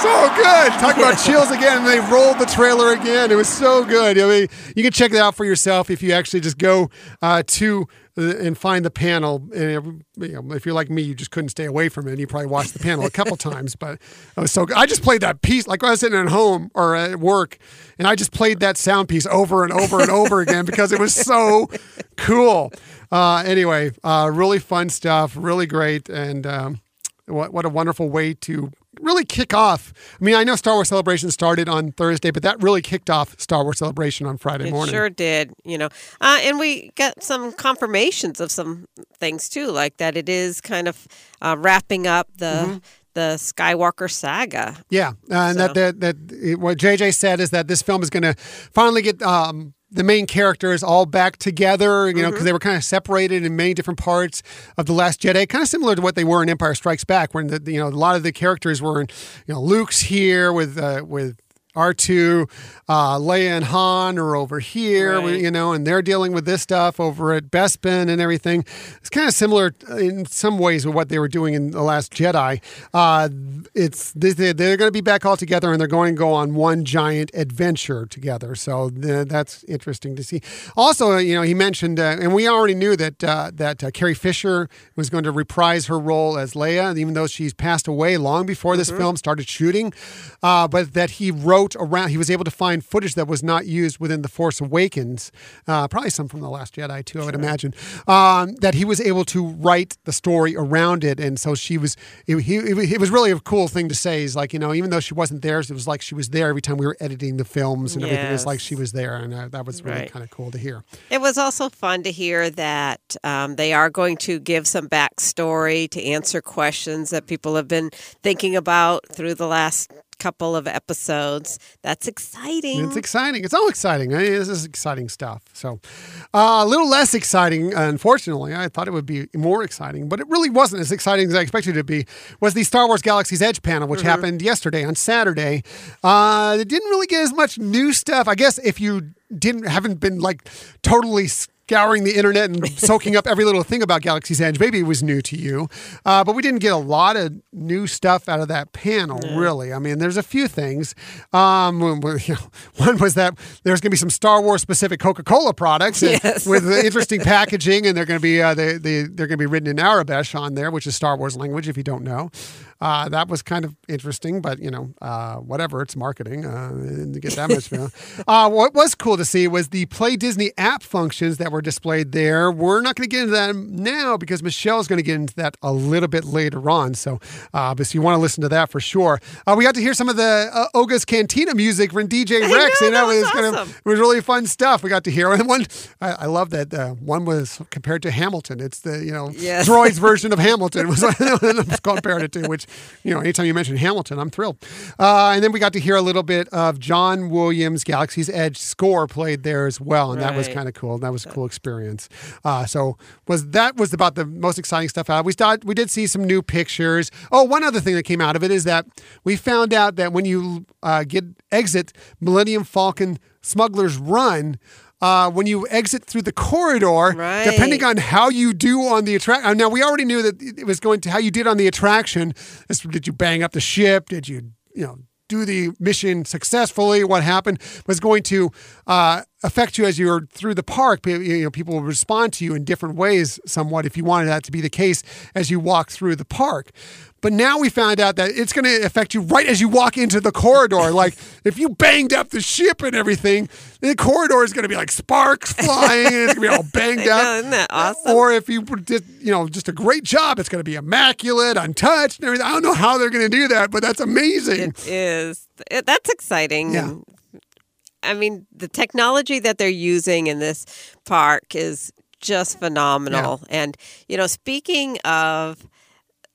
So good. Talk about chills again. And they rolled the trailer again. It was so good. I mean, you can check it out for yourself if you actually just go uh, to uh, and find the panel. And you know, if you're like me, you just couldn't stay away from it. And you probably watched the panel a couple times. But it was so good. I just played that piece like I was sitting at home or at work, and I just played that sound piece over and over and over again because it was so cool. Uh, anyway, uh, really fun stuff. Really great. And um, what what a wonderful way to really kick off. I mean, I know Star Wars Celebration started on Thursday, but that really kicked off Star Wars Celebration on Friday It morning. sure did, you know. Uh, and we got some confirmations of some things too, like that it is kind of uh, wrapping up the Mm-hmm. the Skywalker saga. Yeah, uh, and that, that that it- what JJ said is that this film is going to finally get um, the main characters all back together. You know, because they were kind of separated in many different parts of the Last Jedi, kind of similar to what they were in Empire Strikes Back, when the, you know a lot of the characters were, in, you know, Luke's here with uh, with. R2, uh, Leia and Han are over here, Right. you know, and they're dealing with this stuff over at Bespin and everything. It's kind of similar in some ways with what they were doing in The Last Jedi. Uh, it's they- they're going to be back all together and they're going to go on one giant adventure together. So that's interesting to see. Also, you know, he mentioned, uh, and we already knew that uh, that uh, Carrie Fisher was going to reprise her role as Leia, even though she's passed away long before this film started shooting. Uh, but that he wrote around, he was able to find footage that was not used within The Force Awakens, uh, probably some from The Last Jedi too, I would imagine. Um, that he was able to write the story around it, and so she was. It, he, it, was really a cool thing to say. Is like you know, even though she wasn't there, it was like she was there every time we were editing the films and everything. It was like she was there, and uh, that was really Right. kind of cool to hear. It was also fun to hear that um, they are going to give some backstory to answer questions that people have been thinking about through the last couple of episodes. That's exciting. It's exciting. It's all exciting. I mean, this is exciting stuff. So, uh, a little less exciting, unfortunately. I thought it would be more exciting, but it really wasn't as exciting as I expected it to be. Was the Star Wars Galaxy's Edge panel, which happened yesterday on Saturday. Uh, it didn't really get as much new stuff. I guess if you didn't haven't been like totally. Scouring the internet and soaking up every little thing about Galaxy's Edge. Maybe it was new to you, uh, but we didn't get a lot of new stuff out of that panel, really. I mean, there's a few things. Um, well, well, you know, one was that there's going to be some Star Wars specific Coca Cola products Yes. with interesting packaging, and they're going to be uh, they, they they're going to be written in Aurebesh on there, which is Star Wars language. If you don't know, uh, that was kind of interesting, but you know, uh, whatever. It's marketing. Uh, didn't get that much. uh, what was cool to see was the Play Disney app functions that were displayed there. We're not going to get into that now because Michelle's going to get into that a little bit later on. So, uh, but you want to listen to that for sure, uh, we got to hear some of the uh, Oga's Cantina music from DJ Rex. know, you know, was it was kind of it was really fun stuff. We got to hear and one. I, I love that uh, one was compared to Hamilton. It's the you know Yes. droid's version of Hamilton was what I compared it to. Which you know, anytime you mention Hamilton, I'm thrilled. Uh, and then we got to hear a little bit of John Williams' Galaxy's Edge score played there as well, and that was kind of cool. That was a cool experience. Uh, so was that was about the most exciting stuff out. We thought we did see some new pictures. Oh, one other thing that came out of it is that we found out that when you uh, get exit Millennium Falcon Smuggler's Run. Uh, when you exit through the corridor, Right. depending on how you do on the attraction. Now we already knew that it was going to how you did on the attraction. Did you bang up the ship? Did you, you know, do the mission successfully? What happened was going to uh, affect you as you're through the park. You know, people will respond to you in different ways, somewhat, if you wanted that to be the case as you walk through the park. But now we found out that it's going to affect you right as you walk into the corridor. like if you banged up the ship and everything, the corridor is going to be like sparks flying and it's going to be all banged know, up. isn't that awesome? Or if you did, you know, just a great job, it's going to be immaculate, untouched, and everything. I don't know how they're going to do that, but that's amazing. It is. It, that's exciting. Yeah. I mean, the technology that they're using in this park is just phenomenal. And, you know, speaking of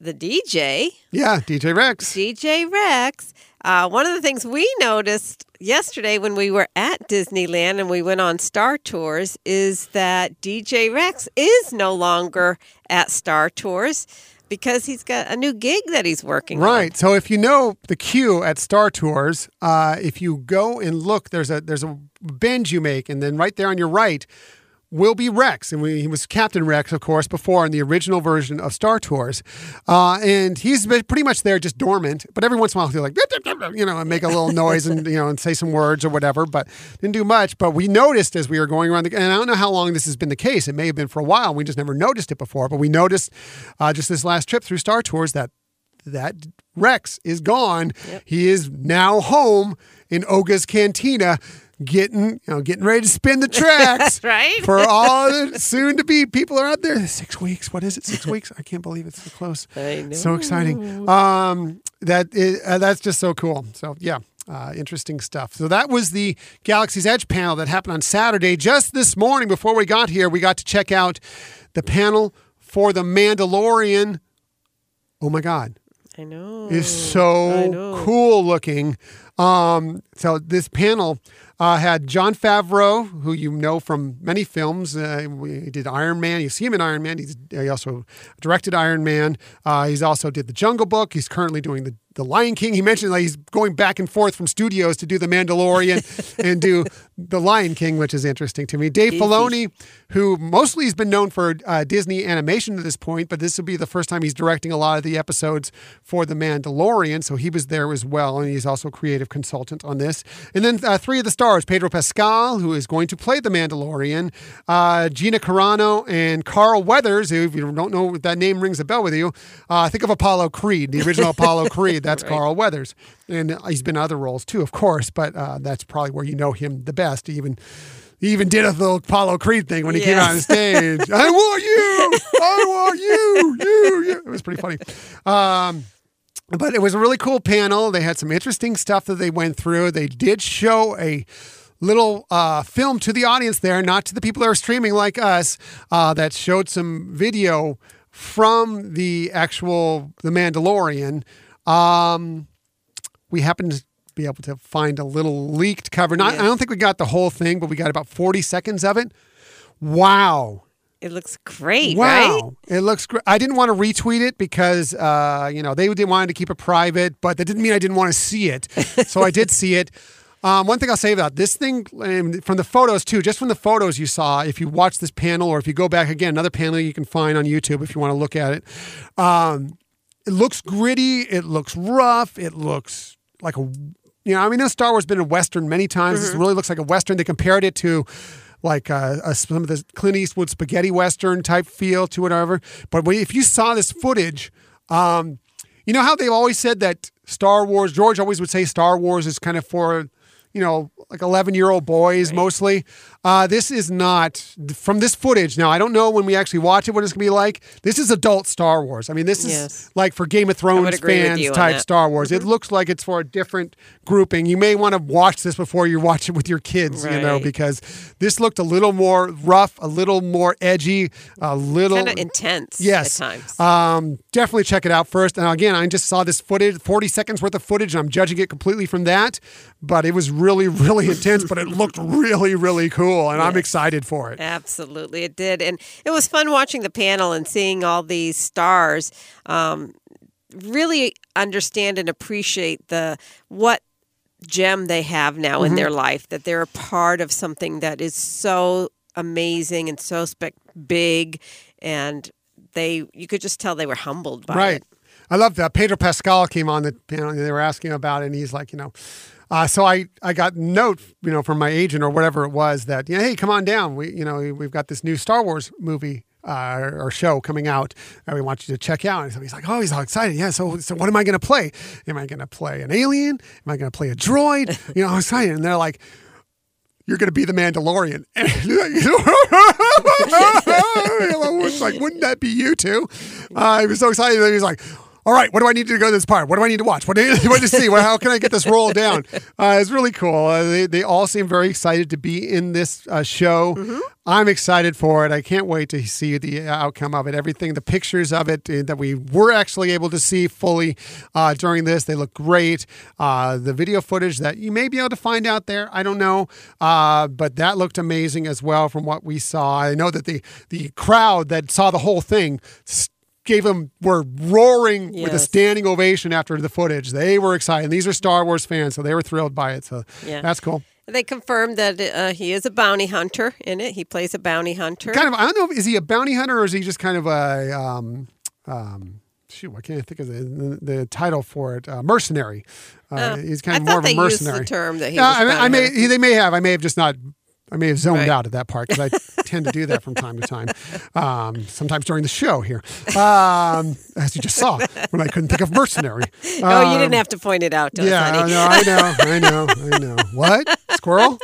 the DJ, yeah, DJ Rex. DJ Rex, uh, one of the things we noticed yesterday when we were at Disneyland and we went on Star Tours is that DJ Rex is no longer at Star Tours because he's got a new gig that he's working on. Right. So if you know the queue at Star Tours, uh, if you go and look, there's a there's a bend you make, and then right there on your right will be Rex, and we, he was Captain Rex, of course, before in the original version of Star Tours, uh, and he's been pretty much there, just dormant. But every once in a while, he'll like, you know, and make a little noise and you know, and say some words or whatever. But didn't do much. But we noticed as we were going around the, and I don't know how long this has been the case. It may have been for a while. We just never noticed it before. But we noticed uh, just this last trip through Star Tours that that Rex is gone. He is now home in Oga's Cantina getting you know getting ready to spin the tracks Right? for all the soon to be people are out there. Six weeks. What is it? Six weeks? I can't believe it's so close. I So exciting. Um, that is, uh, that's just so cool. So yeah. Uh, interesting stuff. So that was the Galaxy's Edge panel that happened on Saturday. Just this morning, before we got here, we got to check out the panel for the Mandalorian. Oh my God, I know. is so know. cool looking. Um, so this panel uh, had Jon Favreau, who you know from many films. Uh, we did Iron Man. You see him in Iron Man. He's, he also directed Iron Man. Uh, he's also did the Jungle Book. He's currently doing the the Lion King. He mentioned that he's going back and forth from studios to do the Mandalorian and do the Lion King, which is interesting to me. Dave Filoni, who mostly has been known for uh, Disney animation to this point, but this will be the first time he's directing a lot of the episodes for the Mandalorian. So he was there as well, and he's also creative consultant on this. And then uh, three of the stars: Pedro Pascal, who is going to play the Mandalorian, uh, Gina Carano, and Carl Weathers. If you don't know that name rings a bell with you, uh, think of Apollo Creed, the original Apollo Creed. That's Carl Weathers, and he's been in other roles too, of course. But uh, that's probably where you know him the best. He even he even did a little Apollo Creed thing when he came out on stage. I want you. I want you. You. You. It was pretty funny. Um, but it was a really cool panel. They had some interesting stuff that they went through. They did show a little uh, film to the audience there, not to the people that are streaming like us, uh, that showed some video from the actual The Mandalorian. Um, we happened to be able to find a little leaked cover. Not, I don't think we got the whole thing, but we got about 40 seconds of it. Wow. It looks great, Wow, right? it looks great. I didn't want to retweet it because uh, you know they didn't want to keep it private, but that didn't mean I didn't want to see it. so I did see it. Um, one thing I'll say about this thing um, from the photos too, just from the photos you saw, if you watch this panel or if you go back again, another panel you can find on YouTube if you want to look at it. Um, it looks gritty. It looks rough. It looks like a, you know, I mean, Star Wars has been a Western many times. This really looks like a Western. They compared it to like uh, some of the Clint Eastwood spaghetti Western type feel to it, whatever. But if you saw this footage, um, you know how they've always said that Star Wars, George always would say Star Wars is kind of for, you know, like 11 year old boys mostly. Uh, this is not from this footage. Now, I don't know when we actually watch it what it's going to be like. This is adult Star Wars. I mean, this is Yes. like for Game of Thrones fans type. Star Wars. It looks like it's for a different grouping. You may want to watch this before you watch it with your kids, you know, because this looked a little more rough, a little more edgy, a little Kind of intense Yes. at times. Um, definitely check it out first. And again, I just saw this footage, 40 seconds worth of footage, and I'm judging it completely from that. But it was really, really intense, but it looked really, really cool. And I'm excited for it. Absolutely, it did, and it was fun watching the panel and seeing all these stars. Um, really understand and appreciate the what gem they have now Mm-hmm. in their life. That they're a part of something that is so amazing and so spec big, and they you could just tell they were humbled by it. Right. it. I love that. Pedro Pascal came on the panel and they were asking about it, and he's like, you know, uh, so I, I got note, you know, from my agent or whatever it was that, know, hey, come on down. We, you know, we've got this new Star Wars movie uh, or show coming out that we want you to check out. And so he's like, oh, he's all excited. Yeah. So, so what am I going to play? Am I going to play an alien? Am I going to play a droid? You know, I'm excited. And they're like, you're going to be the Mandalorian. And like, wouldn't that be you too? Uh, was so excited. And he's like, all right, what do I need to go to this part? What do I need to watch? What do I what to see? How can I get this roll down? Uh, it's really cool. Uh, they, they all seem very excited to be in this uh, show. I'm excited for it. I can't wait to see the outcome of it. Everything, the pictures of it uh, that we were actually able to see fully uh, during this, they look great. Uh, the video footage that you may be able to find out there, I don't know, uh, but that looked amazing as well from what we saw. I know that the the crowd that saw the whole thing. Gave them were roaring with a standing ovation after the footage. They were excited. These are Star Wars fans, so they were thrilled by it. So Yeah. that's cool. They confirmed that uh, he is a bounty hunter in it. He plays a bounty hunter. kind of I don't know is he a bounty hunter or is he just kind of a um um shoot I can't think of the the, the title for it uh, mercenary uh, Oh, he's kind of more of a used the mercenary term that he was I, mean, I may he, they may have I may have just not I may have zoned Right. out at that part because I tend to do that from time to time um, sometimes during the show here um, as you just saw when I couldn't think of mercenary oh, you Um, didn't have to point it out to yeah, us, honey. I know, I know, I know, I know. What? Squirrel?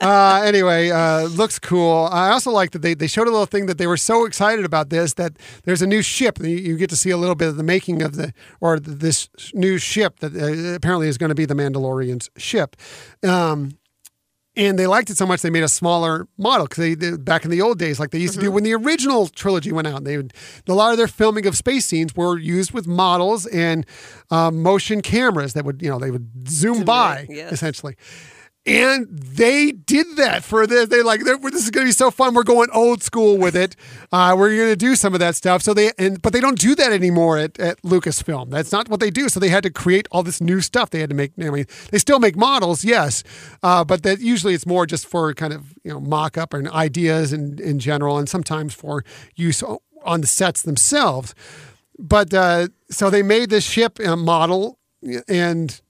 uh, anyway, uh, looks cool. I also like that they, they showed a little thing that they were so excited about this that there's a new ship. You, you get to see a little bit of the making of the or this new ship that uh, apparently is going to be the Mandalorian's ship. Um, and they liked it so much they made a smaller model because they, they back in the old days like they used to do when the original trilogy went out they would a lot of their filming of space scenes were used with models and um, motion cameras that would you know they would zoom by yes. essentially and they did that for this. They like they're- this is going to be so fun. We're going old school with it. Uh, we're going to do some of that stuff. So they and but they don't do that anymore at, at Lucasfilm. That's not what they do. So they had to create all this new stuff. They had to make. I mean, they still make models, yes, uh, but that usually it's more just for kind of you know mock up and ideas in in general, and sometimes for use on the sets themselves. But uh, so they made this ship uh, model and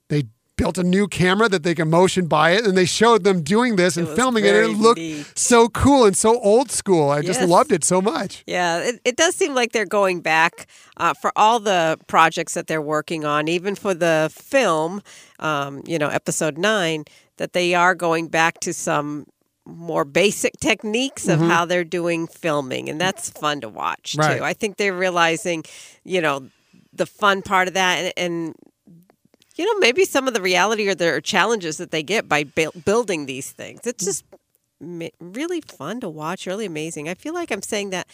built a new camera that they can motion by it and they showed them doing this and filming it and it looked neat. so cool and so old school. I just loved it so much. Yeah, it, it does seem like they're going back uh, for all the projects that they're working on, even for the film, um, you know, episode nine, that they are going back to some more basic techniques of how they're doing filming. And that's fun to watch, Right. too. I think they're realizing, you know, the fun part of that and, and you know, maybe some of the reality or the challenges that they get by buil- building these things. It's just ma- really fun to watch, really amazing. I feel like I'm saying that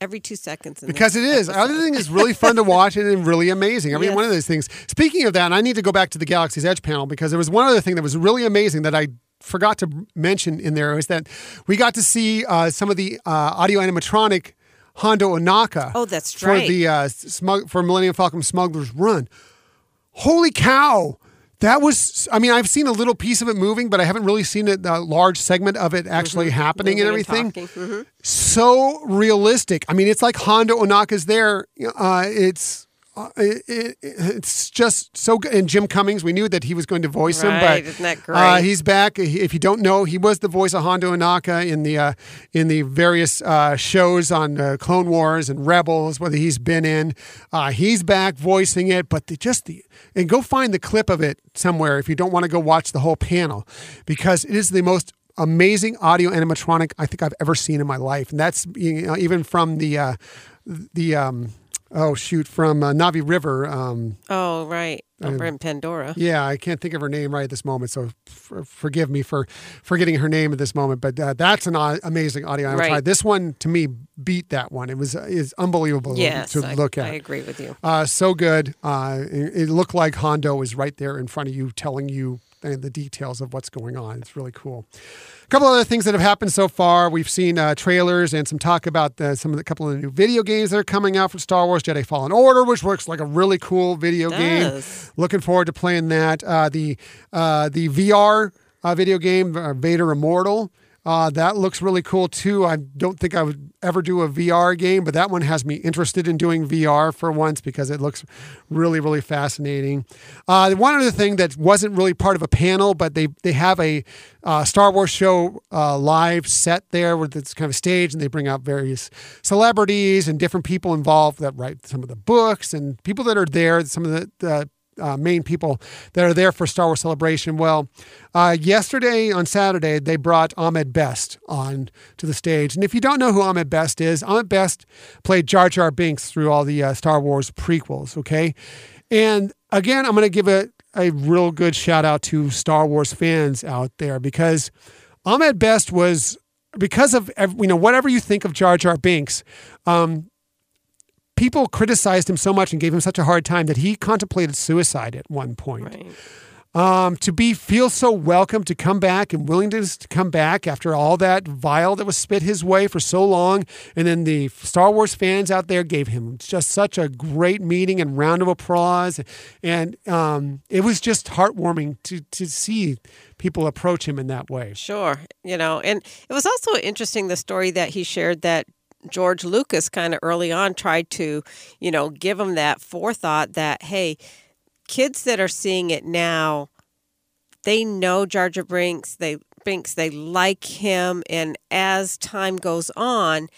every two seconds. In Because it is. episode. Other thing is really fun to watch and really amazing. I mean, Yes. one of those things. Speaking of that, I need to go back to the Galaxy's Edge panel because there was one other thing that was really amazing that I forgot to mention in there is that we got to see uh, some of the uh, audio animatronic Hondo Ohnaka. Oh, that's true. for the uh, smug- for Millennium Falcon Smuggler's Run. Holy cow! That was. I mean, I've seen a little piece of it moving, but I haven't really seen it, a large segment of it actually happening and Mm-hmm. Everything. Mhm. so realistic. I mean, it's like Hondo Ohnaka's there. Uh, it's uh, it, it, it's just so good. And Jim Cummings, we knew that he was going to voice him, but isn't that Uh, great? he's back. If you don't know, he was the voice of Hondo Ohnaka in the uh, in the various uh, shows on uh, Clone Wars and Rebels, whether he's been in. Uh, he's back voicing it, but the, just the and go find the clip of it somewhere if you don't want to go watch the whole panel, because it is the most amazing audio animatronic I think I've ever seen in my life, and that's you know, even from the uh, the um, oh shoot from uh, Na'vi River. Um, Oh, right. Over in Pandora. yeah, I can't think of her name right at this moment, so f- forgive me for forgetting her name at this moment. But uh, that's an amazing audio. Right. This one to me beat that one. It was is unbelievable Yes, to I, look at. I agree with you. Uh, so good. Uh, it, it looked like Hondo was right there in front of you, telling you uh, the details of what's going on. It's really cool. A couple other things that have happened so far. We've seen uh, trailers and some talk about the, some of the couple of the new video games that are coming out for Star Wars Jedi Fallen Order, which looks like a really cool video game. Looking forward to playing that. Uh, the uh, the VR uh, video game uh, Vader Immortal. Uh, that looks really cool too. I don't think I would ever do a VR game, but that one has me interested in doing VR for once because it looks really, really fascinating. Uh, one other thing that wasn't really part of a panel, but they they have a uh, Star Wars show uh, live set there with it's kind of stage, and they bring out various celebrities and different people involved that write some of the books and people that are there. Some of the, the uh, main people that are there for Star Wars Celebration. Well, uh, yesterday on Saturday, they brought Ahmed Best on to the stage. And if you don't know who Ahmed Best is, Ahmed Best played Jar Jar Binks through all the uh, Star Wars prequels, okay? And again, I'm going to give a, a real good shout out to Star Wars fans out there because Ahmed Best was, because of, you know, whatever you think of Jar Jar Binks, um, people criticized him so much and gave him such a hard time that he contemplated suicide at one point. Right. Um, to be feel so welcome to come back and willing to, to come back after all that vile that was spit his way for so long, and then the Star Wars fans out there gave him just such a great meeting and round of applause, and um, it was just heartwarming to to see people approach him in that way. Sure. You know, and it was also interesting the story that he shared that George Lucas kind of early on tried to, you know, give him that forethought that, hey, kids that are seeing it now, they know Jar Jar Binks, they Binks, they like him, and as time goes on,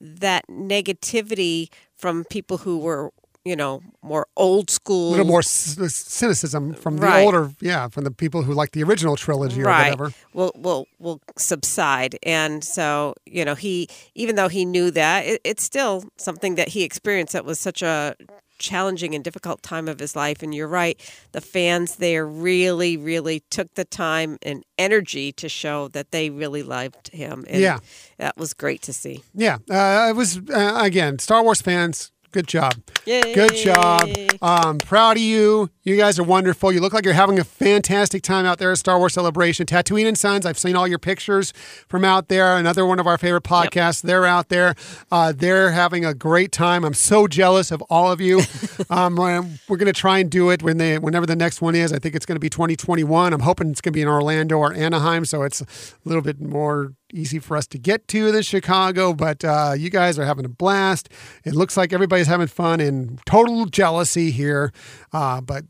that negativity from people who were you know, more old school. A little more c- cynicism from the Right. older, yeah, from the people who like the original trilogy or right whatever. will will will subside and so you know he even though he knew that it, it's still something that he experienced that was such a challenging and difficult time of his life and you're right the fans there really really took the time and energy to show that they really loved him and Yeah. that was great to see Yeah, uh, it was uh, again Star Wars fans. Good job. Yay. Good job. Um, proud of you. You guys are wonderful. You look like you're having a fantastic time out there at Star Wars Celebration. Tatooine and Sons. I've seen all your pictures from out there. Another one of our favorite podcasts. They're out there. Uh, they're having a great time. I'm so jealous of all of you. um, we're going to try and do it when they, whenever the next one is. I think it's going to be 2021. I'm hoping it's going to be in Orlando or Anaheim, so it's a little bit more easy for us to get to than Chicago, but uh, you guys are having a blast. It looks like everybody's having fun and total jealousy here. Uh, but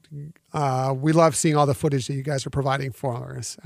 uh, we love seeing all the footage that you guys are providing for us.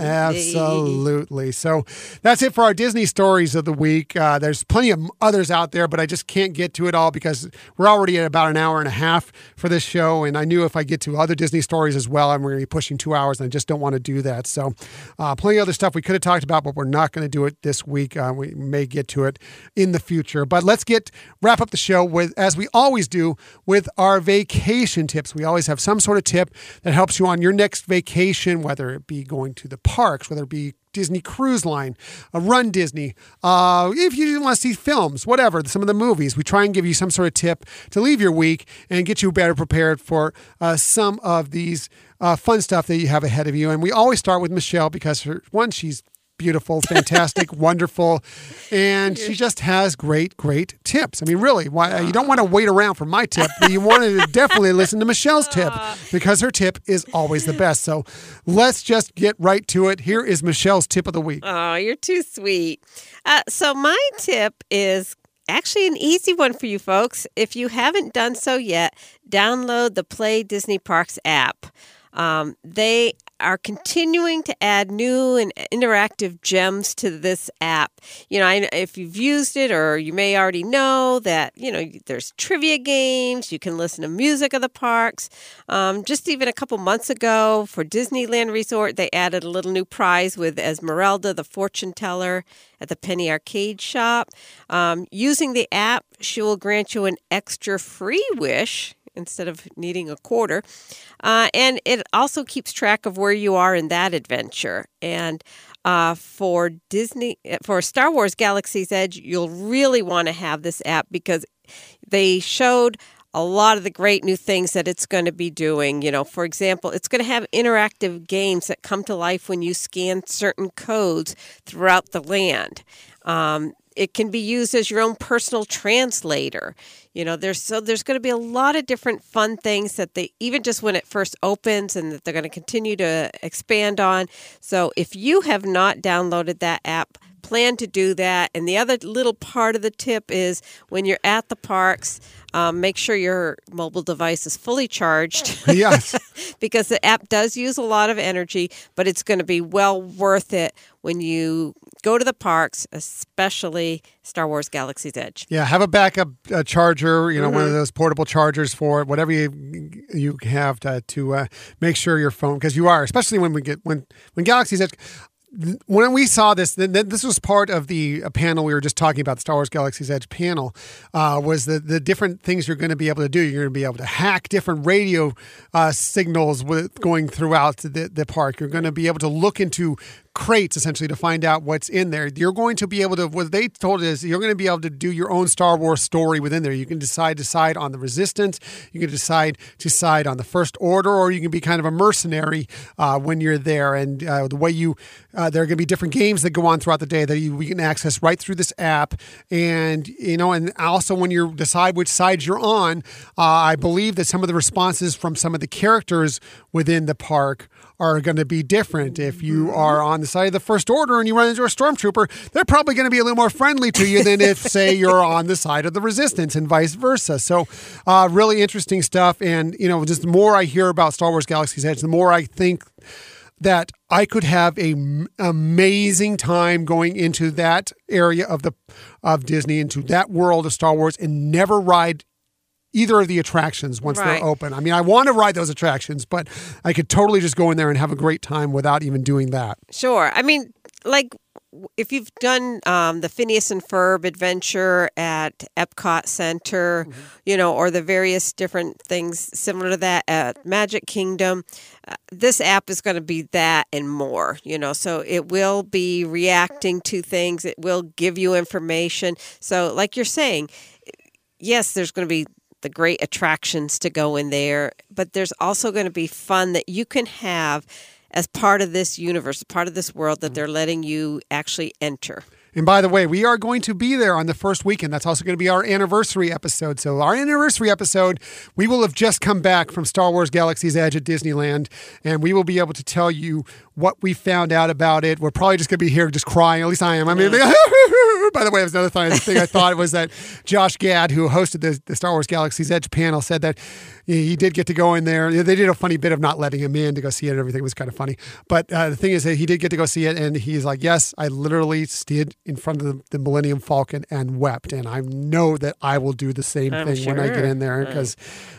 Absolutely Absolutely. So that's it for our Disney stories of the week. Uh, there's plenty of others out there, but I just can't get to it all because we're already at about an hour and a half for this show. And I knew if I get to other Disney stories as well, I'm going to be pushing two hours, and I just don't want to do that. So, uh, plenty of other stuff we could have talked about, but we're not going to do it this week. Uh, we may get to it in the future. But let's get wrap up the show with, as we always do, with our vacation tips. We always have some sort of tip that helps you on your next vacation, whether it be going to the parks, whether it be Disney Cruise Line, uh, Run Disney. Uh, if you want to see films, whatever, some of the movies, we try and give you some sort of tip to leave your week and get you better prepared for uh, some of these uh, fun stuff that you have ahead of you. And we always start with Michelle because, her, one, she's beautiful, fantastic, wonderful, and she just has great, great tips. I mean, really, why you don't want to wait around for my tip, but you want to definitely listen to Michelle's tip because her tip is always the best. So let's just get right to it. Here is Michelle's tip of the week. Oh, you're too sweet. Uh, so, my tip is actually an easy one for you folks. If you haven't done so yet, download the Play Disney Parks app. Um, they are continuing to add new and interactive gems to this app. You know, I, if you've used it, or you may already know that, you know, there's trivia games, you can listen to music of the parks. Um, just even a couple months ago for Disneyland Resort, they added a little new prize with Esmeralda, the fortune teller at the Penny Arcade shop. Um, using the app, she will grant you an extra free wish instead of needing a quarter. Uh, and it also keeps track of where you are in that adventure. And uh, for Disney, for Star Wars Galaxy's Edge, you'll really want to have this app because they showed a lot of the great new things that it's going to be doing. You know, for example, it's going to have interactive games that come to life when you scan certain codes throughout the land. Um, it can be used as your own personal translator. You know, there's so there's going to be a lot of different fun things that they even just when it first opens and that they're going to continue to expand on. So if you have not downloaded that app, plan to do that. And the other little part of the tip is when you're at the parks, um, make sure your mobile device is fully charged yes. because the app does use a lot of energy, but it's going to be well worth it when you go to the parks, especially Star Wars Galaxy's Edge. Yeah, have a backup uh, charger, you know, one of Mm-hmm. those portable chargers for it, whatever you you have to, to uh, make sure your phone because you are, especially when we get when when Galaxy's Edge when we saw this, this was part of the uh, panel we were just talking about, the Star Wars Galaxy's Edge panel, uh, was the, the different things you're going to be able to do. You're going to be able to hack different radio uh, signals with going throughout the, the park. You're going to be able to look into crates essentially to find out what's in there. You're going to be able to what they told us you're going to be able to do your own Star Wars story within there. You can decide decide on the resistance, you can decide decide on the first order or you can be kind of a mercenary uh, when you're there and uh, the way you uh, there are going to be different games that go on throughout the day that you we can access right through this app and you know and also when you decide which side you're on, uh, I believe that some of the responses from some of the characters within the park are going to be different. If you are on the side of the First Order and you run into a stormtrooper, they're probably going to be a little more friendly to you than if, say, you're on the side of the Resistance and vice versa. So, uh, really interesting stuff. And, you know, just the more I hear about Star Wars Galaxy's Edge, the more I think that I could have a m- amazing time going into that area of the of Disney into that world of Star Wars and never ride either of the attractions once Right. they're open. I mean, I want to ride those attractions, but I could totally just go in there and have a great time without even doing that. Sure. I mean, like if you've done um, the Phineas and Ferb adventure at Epcot Center, you know, or the various different things similar to that at Magic Kingdom, uh, this app is going to be that and more, you know. So it will be reacting to things, it will give you information. So, like you're saying, yes, there's going to be the great attractions to go in there, but there's also going to be fun that you can have as part of this universe, part of this world that mm-hmm. they're letting you actually enter. And by the way, we are going to be there on the first weekend. That's also going to be our anniversary episode. So, our anniversary episode, we will have just come back from Star Wars Galaxy's Edge at Disneyland, and we will be able to tell you what we found out about it. We're probably just going to be here just crying. At least I am. I mean, by the way, there's another thing, thing I thought was that Josh Gad, who hosted the, the Star Wars Galaxy's Edge panel, said that he did get to go in there. They did a funny bit of not letting him in to go see it and everything It was kind of funny. But uh, the thing is that he did get to go see it, and he's like, Yes, I literally stood in front of the, the Millennium Falcon and wept. And I know that I will do the same I'm thing when I get in there because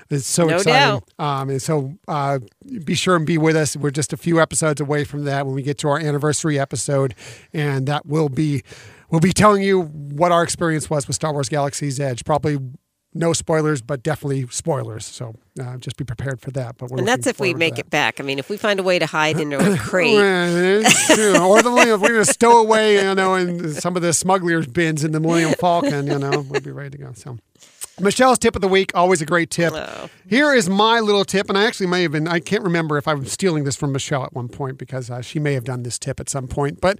it's so No exciting. Um, and so uh, be sure and be with us. We're just a few episodes away from that when we get to our anniversary episode, and that will be we'll be telling you what our experience was with Star Wars Galaxy's Edge. Probably no spoilers, but definitely spoilers. So uh, just be prepared for that. But we're And that's if we make it back. I mean, if we find a way to hide in a crate. Well, it's true. or the Millennium, we're going to stow away, you know, in some of the smugglers' bins in the Millennium Falcon. You know, we'll be ready to go. So. Michelle's tip of the week, always a great tip. Oh. Here is my little tip, and I actually may have been, I can't remember if I was stealing this from Michelle at one point because uh, she may have done this tip at some point, but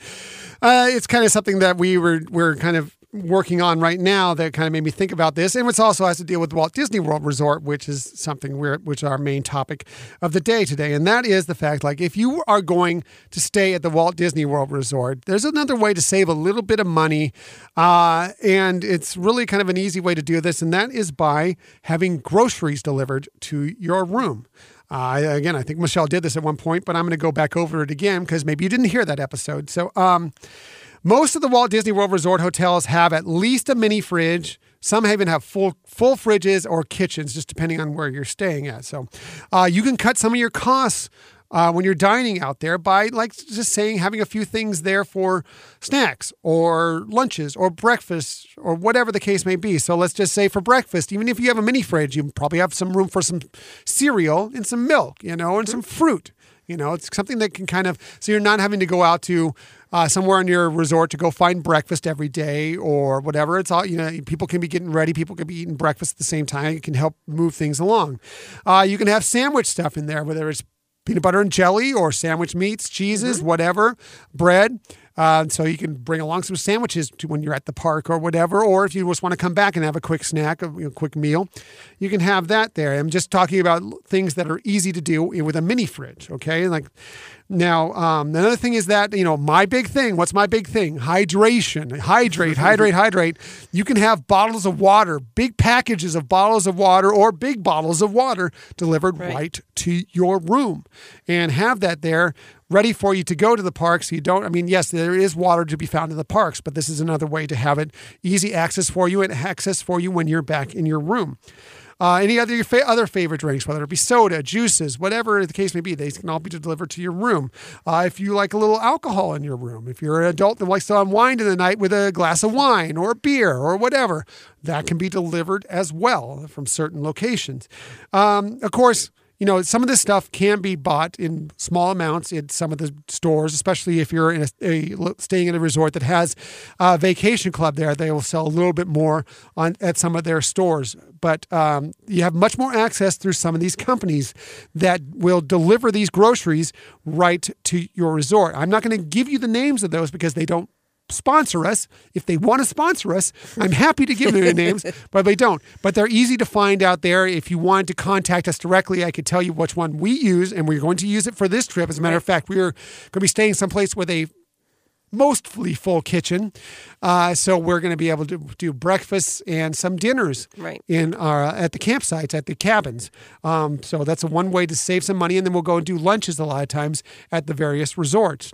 uh, it's kind of something that we were, we're kind of working on right now that kind of made me think about this. And it also has to deal with Walt Disney World Resort, which is something we're, which our main topic of the day today. And that is the fact, like, if you are going to stay at the Walt Disney World Resort, there's another way to save a little bit of money. Uh, and it's really kind of an easy way to do this. And that is by having groceries delivered to your room. Uh, again, I think Michelle did this at one point, but I'm going to go back over it again because maybe you didn't hear that episode. So, um, most of the Walt Disney World Resort hotels have at least a mini fridge. Some even have full full fridges or kitchens, just depending on where you're staying at. So, uh, you can cut some of your costs uh, when you're dining out there by like just saying having a few things there for snacks or lunches or breakfast or whatever the case may be. So let's just say for breakfast, even if you have a mini fridge, you probably have some room for some cereal and some milk, you know, and some fruit. You know, it's something that can kind of so you're not having to go out to uh, somewhere on your resort to go find breakfast every day or whatever. It's all you know. People can be getting ready. People can be eating breakfast at the same time. It can help move things along. Uh, you can have sandwich stuff in there, whether it's peanut butter and jelly or sandwich meats, cheeses, whatever, bread. Uh, so you can bring along some sandwiches to when you're at the park or whatever, or if you just want to come back and have a quick snack, a you know, quick meal, you can have that there. I'm just talking about things that are easy to do with a mini fridge. Okay, like now um, another thing is that you know my big thing. What's my big thing? Hydration. Hydrate. hydrate. Hydrate. You can have bottles of water, big packages of bottles of water, or big bottles of water delivered right to your room, and have that there ready for you to go to the park so you don't i mean yes there is water to be found in the parks but this is another way to have it easy access for you and access for you when you're back in your room uh, any other fa- other favorite drinks, whether it be soda, juices, whatever the case may be, they can all be delivered to your room. Uh, if you like a little alcohol in your room, if you're an adult that likes to unwind in the night with a glass of wine or beer or whatever, that can be delivered as well from certain locations. Um, of course, you know, some of this stuff can be bought in small amounts in some of the stores, especially if you're in a, a staying in a resort that has a vacation club there. They will sell a little bit more on at some of their stores, but um, you have much more access through some of these companies that will deliver these groceries right to your resort. I'm not going to give you the names of those because they don't sponsor us. If they want to sponsor us, I'm happy to give them the names, but they don't. But they're easy to find out there. If you want to contact us directly, I could tell you which one we use, and we're going to use it for this trip. As a matter of fact, we're going to be staying someplace with a mostly full kitchen. Uh, so we're going to be able to do breakfasts and some dinners Right. in our at the campsites at the cabins. Um, so that's a one way to save some money, and then we'll go and do lunches a lot of times at the various resorts.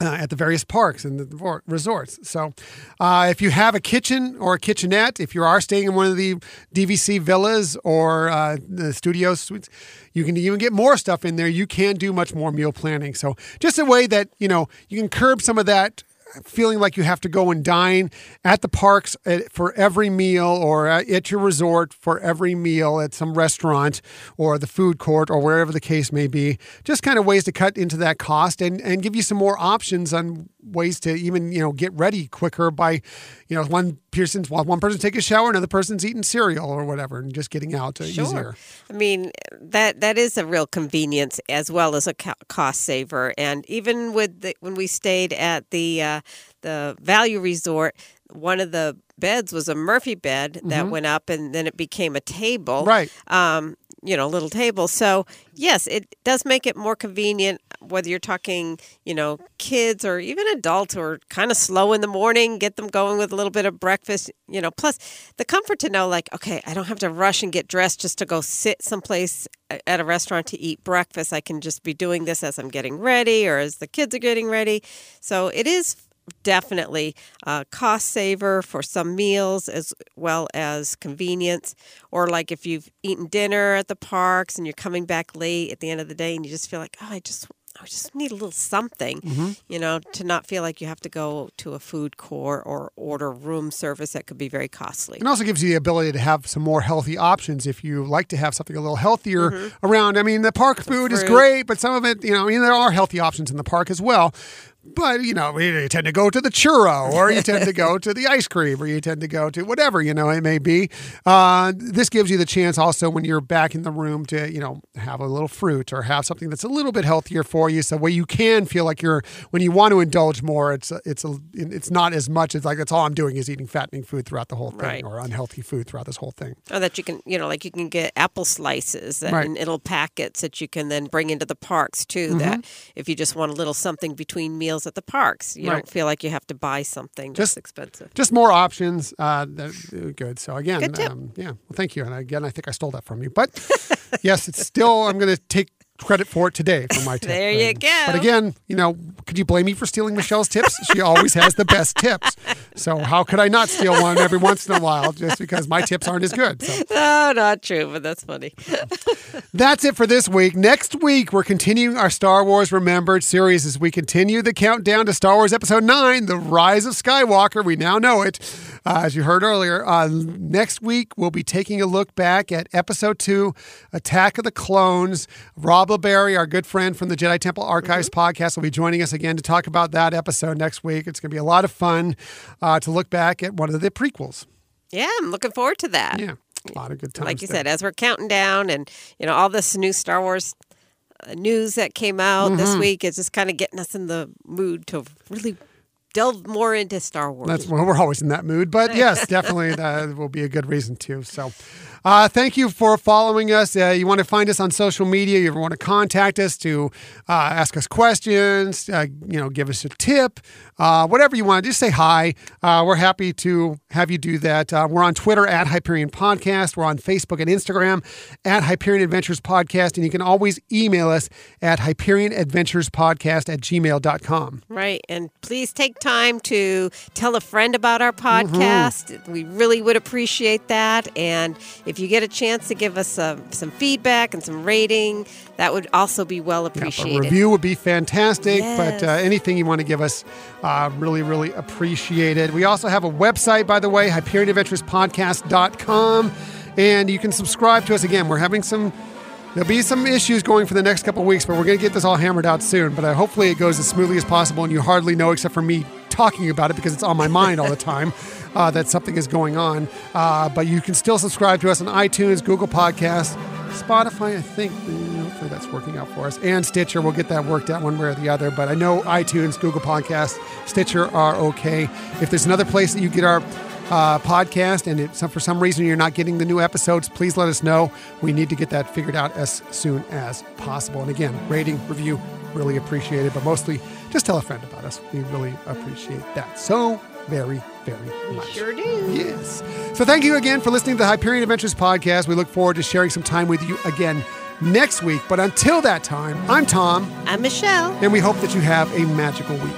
Uh, at the various parks and the resorts. So, uh, if you have a kitchen or a kitchenette, if you are staying in one of the DVC villas or uh, the studio suites, you can even get more stuff in there. You can do much more meal planning. So, just a way that you know you can curb some of that feeling like you have to go and dine at the parks for every meal or at, your resort for every meal at some restaurant or the food court or wherever the case may be. Just kind of ways to cut into that cost and, and give you some more options on ways to even, you know, get ready quicker by, you know, one person's while one person take a shower, another person's eating cereal or whatever and just getting out uh, easier. I mean, that that is a real convenience as well as a cost saver. And even with the, when we stayed at the uh, the Value Resort, one of the beds was a Murphy bed that went up, and then it became a table. Right. Um, you know, little table. So yes, it does make it more convenient. Whether you're talking, you know, kids or even adults are kind of slow in the morning, get them going with a little bit of breakfast. You know, plus the comfort to know, like, okay, I don't have to rush and get dressed just to go sit someplace at a restaurant to eat breakfast. I can just be doing this as I'm getting ready or as the kids are getting ready. So it is definitely a cost saver for some meals as well as convenience or like if you've eaten dinner at the parks and you're coming back late at the end of the day and you just feel like oh i just I just need a little something, you know, to not feel like you have to go to a food court or order room service that could be very costly. It also gives you the ability to have some more healthy options if you like to have something a little healthier around. I mean, the park food is Mm-hmm. great, but some of it, you know, I mean, there are healthy options in the park as well. But, you know, you tend to go to the churro or you tend to go to the ice cream or you tend to go to whatever, you know, it may be. Uh, this gives you the chance also when you're back in the room to, you know, have a little fruit or have something that's a little bit healthier for you. So where you can feel like you're, when you want to indulge more, it's, it's, a, it's not as much It's like, that's all I'm doing is eating fattening food throughout the whole thing Right. or unhealthy food throughout this whole thing. Or that you can, you know, like you can get apple slices and Right. little packets that you can then bring into the parks too. That if you just want a little something between meals at the parks, you. Right. don't feel like you have to buy something Just- that's expensive. Just more options. Uh, that, uh, good. So again, Good. Um, yeah. Well, thank you. And again, I think I stole that from you, but yes, it's still. I'm going to take credit for it today for my tip. There you go. But again, you know, could you blame me for stealing Michelle's tips? She always has the best tips. So how could I not steal one every once in a while just because my tips aren't as good? So No, oh, not true, but that's funny. That's it for this week. Next week, we're continuing our Star Wars Remembered series as we continue the countdown to Star Wars Episode 9, The Rise of Skywalker. We now know it, uh, as you heard earlier. Uh, next week, we'll be taking a look back at Episode 2, Attack of the Clones. Rob LeBerry, our good friend from the Jedi Temple Archives podcast, will be joining us again to talk about that episode next week. It's going to be a lot of fun uh, to look back at one of the prequels. Yeah, I'm looking forward to that. Yeah, a lot of good times. like you there. said, as we're counting down and, you know, all this new Star Wars uh, news that came out Mm-hmm. this week is just kind of getting us in the mood to really delve more into Star Wars. That's well, we're always in that mood, but yes, definitely that will be a good reason too. So, uh, thank you for following us. Uh, you want to find us on social media? You ever want to contact us to uh, ask us questions? Uh, you know, give us a tip, uh, whatever you want. Just say hi. Uh, we're happy to have you do that. Uh, we're on Twitter at Hyperion Podcast. We're on Facebook and Instagram at Hyperion Adventures Podcast, and you can always email us at Hyperion Adventures Podcast at gmail.com. Right. And please take time to tell a friend about our Mm-hmm. podcast. We really would appreciate that. And if you get a chance to give us some, some feedback and some rating, that would also be well Yeah, appreciated. a review would be fantastic, Yes. but uh, anything you want to give us, uh, really, really appreciate it. We also have a website, by the way, HyperionAdventuresPodcast.com, and you can subscribe to us. Again, we're having some, there'll be some issues going for the next couple weeks, but we're going to get this all hammered out soon. But uh, hopefully it goes as smoothly as possible, and you hardly know except for me talking about it because it's on my mind all the time. Uh, that something is going on, uh, but you can still subscribe to us on iTunes, Google Podcasts, Spotify, I think. Hopefully that's working out for us. And Stitcher, we'll get that worked out one way or the other. But I know iTunes, Google Podcasts, Stitcher are okay. If there's another place that you get our uh, podcast and for some reason you're not getting the new episodes, please let us know. We need to get that figured out as soon as possible. And again, rating, review, really appreciate it. But mostly, just tell a friend about us. We really appreciate that so very, very much. Sure do. Yes. So thank you again for listening to the Hyperion Adventures podcast. We look forward to sharing some time with you again next week. But until that time, I'm Tom, I'm Michelle. and we hope that you have a magical week.